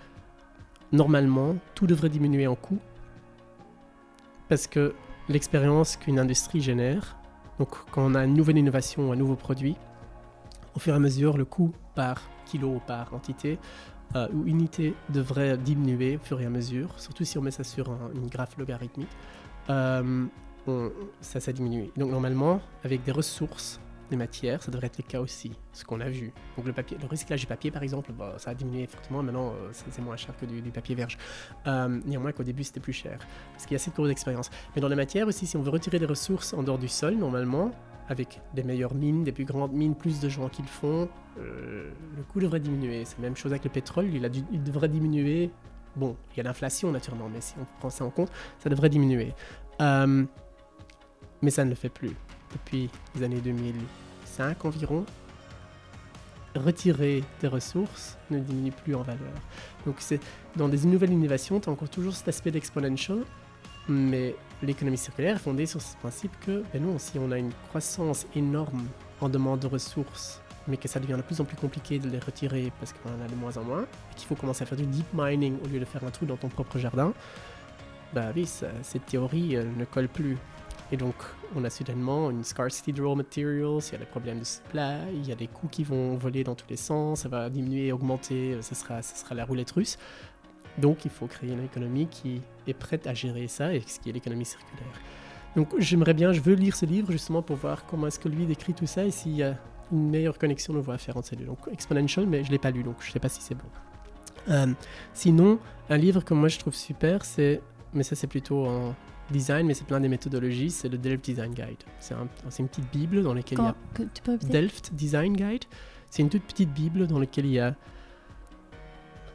normalement, tout devrait diminuer en coût, parce que l'expérience qu'une industrie génère, donc quand on a une nouvelle innovation, un nouveau produit, au fur et à mesure, le coût par kilo ou par entité euh, ou unité devrait diminuer au fur et à mesure, surtout si on met ça sur une graphe logarithmique. Euh, ça, ça diminue. Donc normalement, avec des ressources des matières, ça devrait être le cas aussi, ce qu'on a vu. Donc le papier, le recyclage du papier par exemple, bah, ça a diminué fortement, maintenant euh, c'est moins cher que du, papier vierge. Euh, néanmoins qu'au début c'était plus cher, parce qu'il y a cette courbe d'expérience. Mais dans les matières aussi, si on veut retirer des ressources en dehors du sol, normalement, avec des meilleures mines, des plus grandes mines, plus de gens qui le font, euh, le coût devrait diminuer. C'est la même chose avec le pétrole, il, a il devrait diminuer. Bon, il y a l'inflation naturellement, mais si on prend ça en compte, ça devrait diminuer. mais ça ne le fait plus depuis les années 2005 environ, retirer des ressources ne diminue plus en valeur. Donc c'est dans des nouvelles innovations, tu as encore toujours cet aspect d'exponential, mais l'économie circulaire est fondée sur ce principe que, ben non, si on a une croissance énorme en demande de ressources, mais que ça devient de plus en plus compliqué de les retirer parce qu'on en a de moins en moins, et qu'il faut commencer à faire du deep mining au lieu de faire un trou dans ton propre jardin, bah oui, cette théorie ne colle plus. Et donc, on a soudainement une scarcity de raw materials, il y a des problèmes de supply, il y a des coûts qui vont voler dans tous les sens, ça va diminuer, augmenter, ce sera, ce sera la roulette russe. Donc, il faut créer une économie qui est prête à gérer ça, et ce qui est l'économie circulaire. Donc, j'aimerais bien, je veux lire ce livre justement pour voir comment est-ce que lui décrit tout ça et s'il y a une meilleure connexion de à faire entre ces deux. Donc, Exponential, mais je ne l'ai pas lu, donc je ne sais pas si c'est bon. Euh, sinon, un livre que moi je trouve super, c'est, mais ça c'est plutôt en design, mais c'est plein des méthodologies, c'est le Delft Design Guide. C'est, une petite bible dans laquelle il y a... Delft Design Guide. C'est une toute petite bible dans laquelle il y a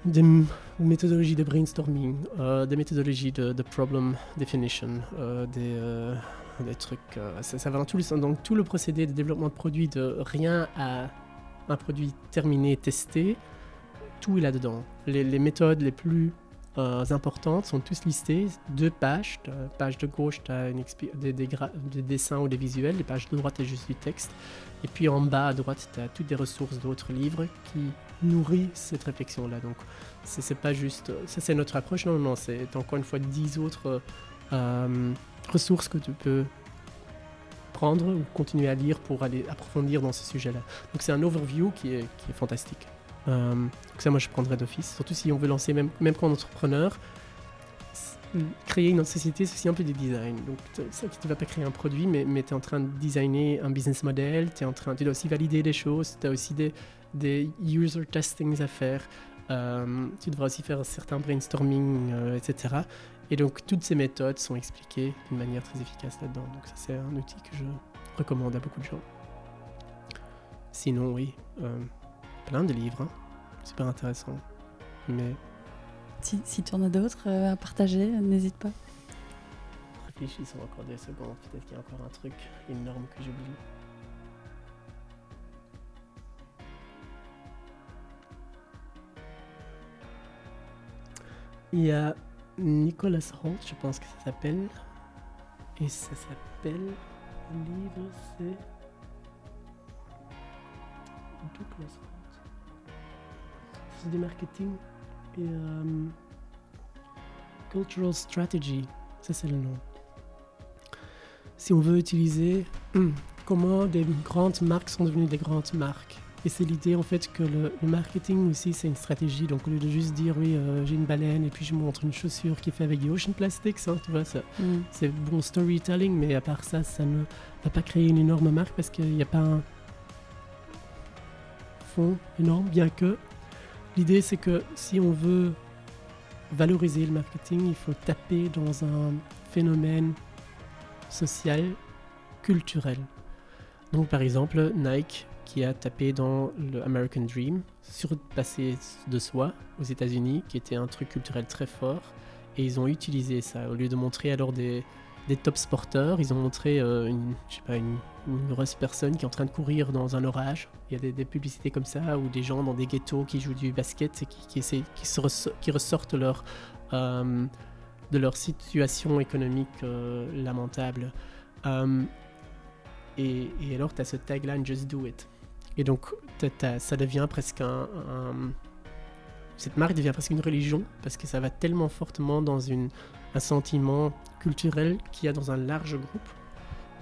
des méthodologies de brainstorming, euh, des méthodologies de, problem definition, euh, des, des, trucs. ça, va dans tout le, donc tout le procédé de développement de produits de rien à un produit terminé, testé, tout est là-dedans. Les, méthodes les plus euh, importantes sont tous listées. Deux pages. Page de gauche, tu as des, des, dessins ou des visuels. Les pages de droite, c'est juste du texte. Et puis en bas à droite, tu as toutes des ressources d'autres livres qui nourrissent cette réflexion-là. Donc, c'est pas juste. Ça, c'est notre approche. Non, non, c'est encore une fois dix autres euh, ressources que tu peux prendre ou continuer à lire pour aller approfondir dans ce sujet-là. Donc, c'est un overview qui est, qui est fantastique. Euh, ça, moi, je prendrais d'office. Surtout si on veut lancer, même, même comme entrepreneur, créer une société, c'est aussi un peu du design. Donc, tu ne vas pas créer un produit, mais, mais tu es en train de designer un business model, es en train, tu dois aussi valider des choses, tu as aussi des, user testings à faire, euh, tu devras aussi faire certains brainstorming, euh, etc. Et donc, toutes ces méthodes sont expliquées d'une manière très efficace là-dedans. Donc, ça, c'est un outil que je recommande à beaucoup de gens. Sinon, oui. Plein de livres, hein. super intéressant. Mais si, si tu en as d'autres euh, à partager, n'hésite pas. Réfléchissons encore des secondes, peut-être qu'il y a encore un truc énorme que j'oublie. Il y a Nicolas Holt, je pense que ça s'appelle. Et ça s'appelle. Le livre, c'est. Douglas c'est du marketing et euh, cultural strategy, ça c'est le nom. Si on veut utiliser comment des grandes marques sont devenues des grandes marques. Et c'est l'idée en fait que le, marketing aussi c'est une stratégie. Donc au lieu de juste dire oui euh, j'ai une baleine et puis je montre une chaussure qui est faite avec du ocean plastics, hein, tu vois ça, mm. c'est bon storytelling, mais à part ça, ça ne va pas créer une énorme marque parce qu'il n'y a pas un fond énorme, bien que L'idée, c'est que si on veut valoriser le marketing, il faut taper dans un phénomène social, culturel. Donc, par exemple, Nike qui a tapé dans le American Dream, surpassé de soi aux États-Unis, qui était un truc culturel très fort, et ils ont utilisé ça au lieu de montrer alors des, des top sporteurs. Ils ont montré euh, une, je sais pas, une, grosse personne qui est en train de courir dans un orage. Il y a des, publicités comme ça, ou des gens dans des ghettos qui jouent du basket et qui, essaient, qui, ressortent leur, euh, de leur situation économique euh, lamentable. et, alors, tu as ce tagline Just Do It. Et donc, ça devient presque un, Cette marque devient presque une religion parce que ça va tellement fortement dans une, un sentiment culturel qu'il y a dans un large groupe.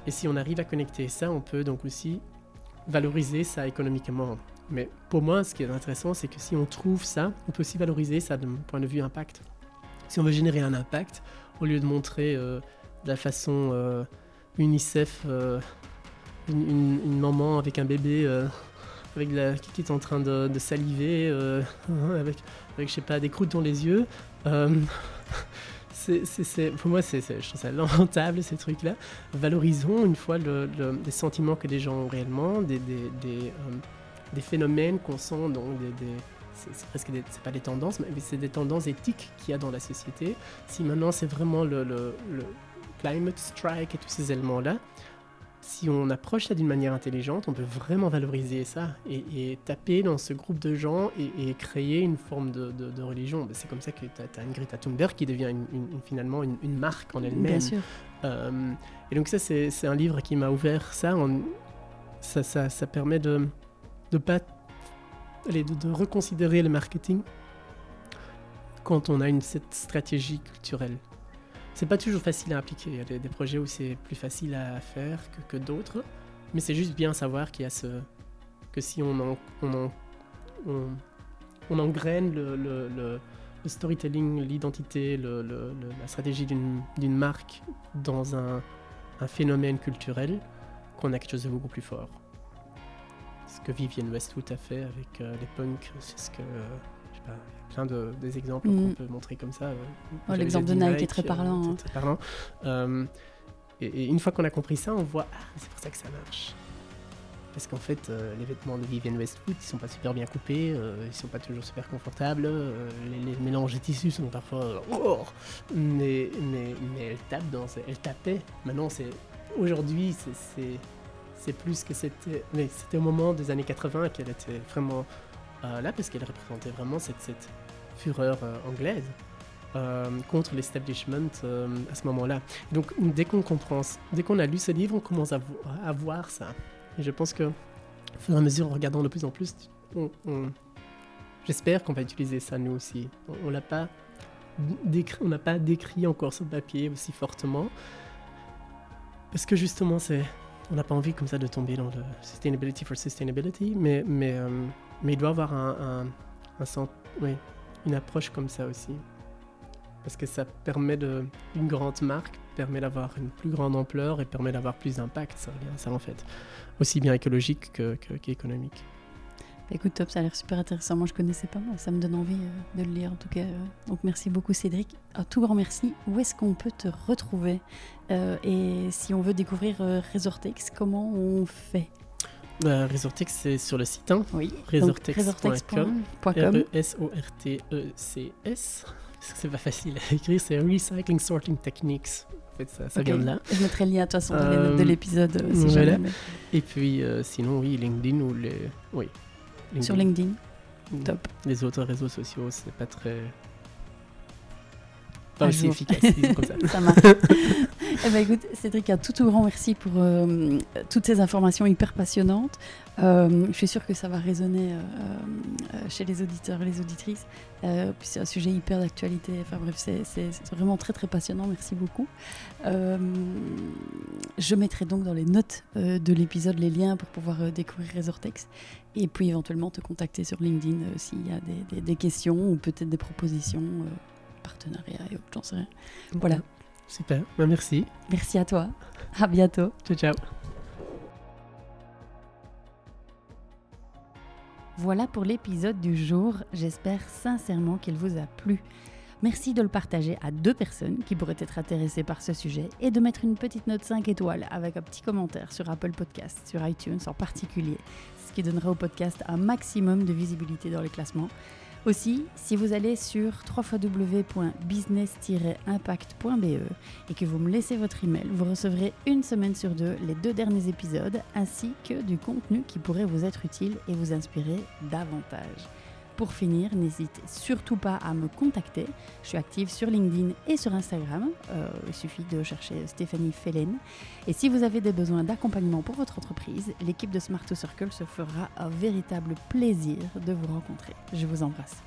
Et si on arrive à connecter ça, on peut donc aussi valoriser ça économiquement. Mais pour moi, ce qui est intéressant, c'est que si on trouve ça, on peut aussi valoriser ça d'un point de vue impact. Si on veut générer un impact, au lieu de montrer euh, de la façon euh, UNICEF euh, une, maman avec un bébé avec qui est en train de, de saliver, [LAUGHS] avec, avec, je sais pas, des croûtes dans les yeux, pour moi, c'est, je trouve ça lamentable, ces trucs-là. Valorisons une fois le, les sentiments que les gens ont réellement, des, des, des, euh, phénomènes qu'on sent, donc des, c'est, presque c'est pas des tendances, mais c'est des tendances éthiques qu'il y a dans la société. Si maintenant c'est vraiment le climate strike et tous ces éléments-là, si on approche ça d'une manière intelligente, on peut vraiment valoriser ça et, taper dans ce groupe de gens et, créer une forme de, religion. Ben, c'est comme ça que tu as, une Greta Thunberg qui devient finalement une, marque en elle-même. Bien sûr. Euh, et donc ça, c'est un livre qui m'a ouvert ça. ça, ça, permet de, de, pas, allez, de, reconsidérer le marketing quand on a une, cette stratégie culturelle. C'est pas toujours facile à appliquer. Il y a des, projets où c'est plus facile à faire que, d'autres, mais c'est juste bien savoir qu'il y a ce que si on en, on en- on- on engraine le, storytelling, l'identité, la stratégie d'une marque dans un, phénomène culturel, qu'on a quelque chose de beaucoup plus fort. Ce que Vivienne Westwood a fait avec euh, les punks, c'est ce que. euh, je sais pas, plein de, des exemples qu'on peut montrer comme ça. euh, Oh, l'exemple de Nike est très parlant, c'est hein. très parlant. Euh, et, et une fois qu'on a compris ça, on voit, ah, c'est pour ça que ça marche. Parce qu'en fait, euh, les vêtements de Vivienne Westwood, ils sont pas super bien coupés, ils sont pas toujours super confortables, les, les mélanges de tissus sont parfois. oh mais, mais, mais elle tape dans. Elle tapait. Maintenant, c'est. Aujourd'hui, c'est- c'est. C'est plus que c'était. Mais c'était au moment des années 80 qu'elle était vraiment euh, là, parce qu'elle représentait vraiment cette, cette fureur euh, anglaise. euh, contre l'establishment euh, à ce moment-là. Donc dès qu'on comprend, dès qu'on a lu ce livre, on commence à, vo- à voir ça. Et je pense que, au fur et à mesure, en regardant de plus en plus, j'espère qu'on va utiliser ça nous aussi. On, pas décrit, on n'a pas décrit encore sur papier aussi fortement, parce que justement, c'est, on n'a pas envie comme ça de tomber dans le sustainability for sustainability, mais mais mais il doit avoir un, un, un sent- oui, une approche comme ça aussi parce que ça permet de une grande marque permet d'avoir une plus grande ampleur et permet d'avoir plus d'impact ça revient ça en fait aussi bien écologique que, que- qu'économique Bah, Écoute, top, ça a l'air super intéressant. Moi, je connaissais pas, ça me donne envie euh, de le lire en tout cas. euh. Donc, merci beaucoup, Cédric. Un tout grand merci. Où est-ce qu'on peut te retrouver Euh, Et si on veut découvrir Resortex, comment on fait? Bah, Resortex c'est sur le site hein, Oui. Resortex.com. R-E-S-O-R-T-E-C-S [LAUGHS] parce que c'est pas facile à écrire c'est Recycling Sorting Techniques en fait ça, vient de là Je mettrai le lien de toute façon dans les notes de l'épisode euh, si voilà. jamais. et puis euh, sinon oui LinkedIn ou les oui Sur LinkedIn. Mm. Top. les autres réseaux sociaux c'est pas très pas aussi jour. efficace disons comme ça [LAUGHS] Ça marche. [LAUGHS] eh ben écoute, Cédric, un tout, grand merci pour euh, toutes ces informations hyper passionnantes. Euh, je suis sûre que ça va résonner euh, chez les auditeurs et les auditrices. C'est un sujet hyper d'actualité. Enfin bref, c'est vraiment très très passionnant. Merci beaucoup. Je mettrai donc dans les notes de l'épisode les liens pour pouvoir découvrir Resortex et puis éventuellement te contacter sur LinkedIn s'il y a des, des- questions ou peut-être des propositions, partenariats et autres, j'en sais rien. Voilà. Super Bah, merci Merci à toi. À bientôt. ciao ciao Voilà pour l'épisode du jour. J'espère sincèrement qu'il vous a plu. Merci de le partager à deux personnes qui pourraient être intéressées par ce sujet et de mettre une petite note 5 étoiles avec un petit commentaire sur Apple Podcast, sur iTunes en particulier, ce qui donnera au podcast un maximum de visibilité dans les classements. Aussi, si vous allez sur www.business-impact.be et que vous me laissez votre email, vous recevrez une semaine sur deux les deux derniers épisodes ainsi que du contenu qui pourrait vous être utile et vous inspirer davantage. Pour finir, n'hésitez surtout pas à me contacter. Je suis active sur LinkedIn et sur Instagram. Euh, il suffit de chercher Stéphanie Fellen. Et si vous avez des besoins d'accompagnement pour votre entreprise, l'équipe de Smart Circle se fera un véritable plaisir de vous rencontrer. Je vous embrasse.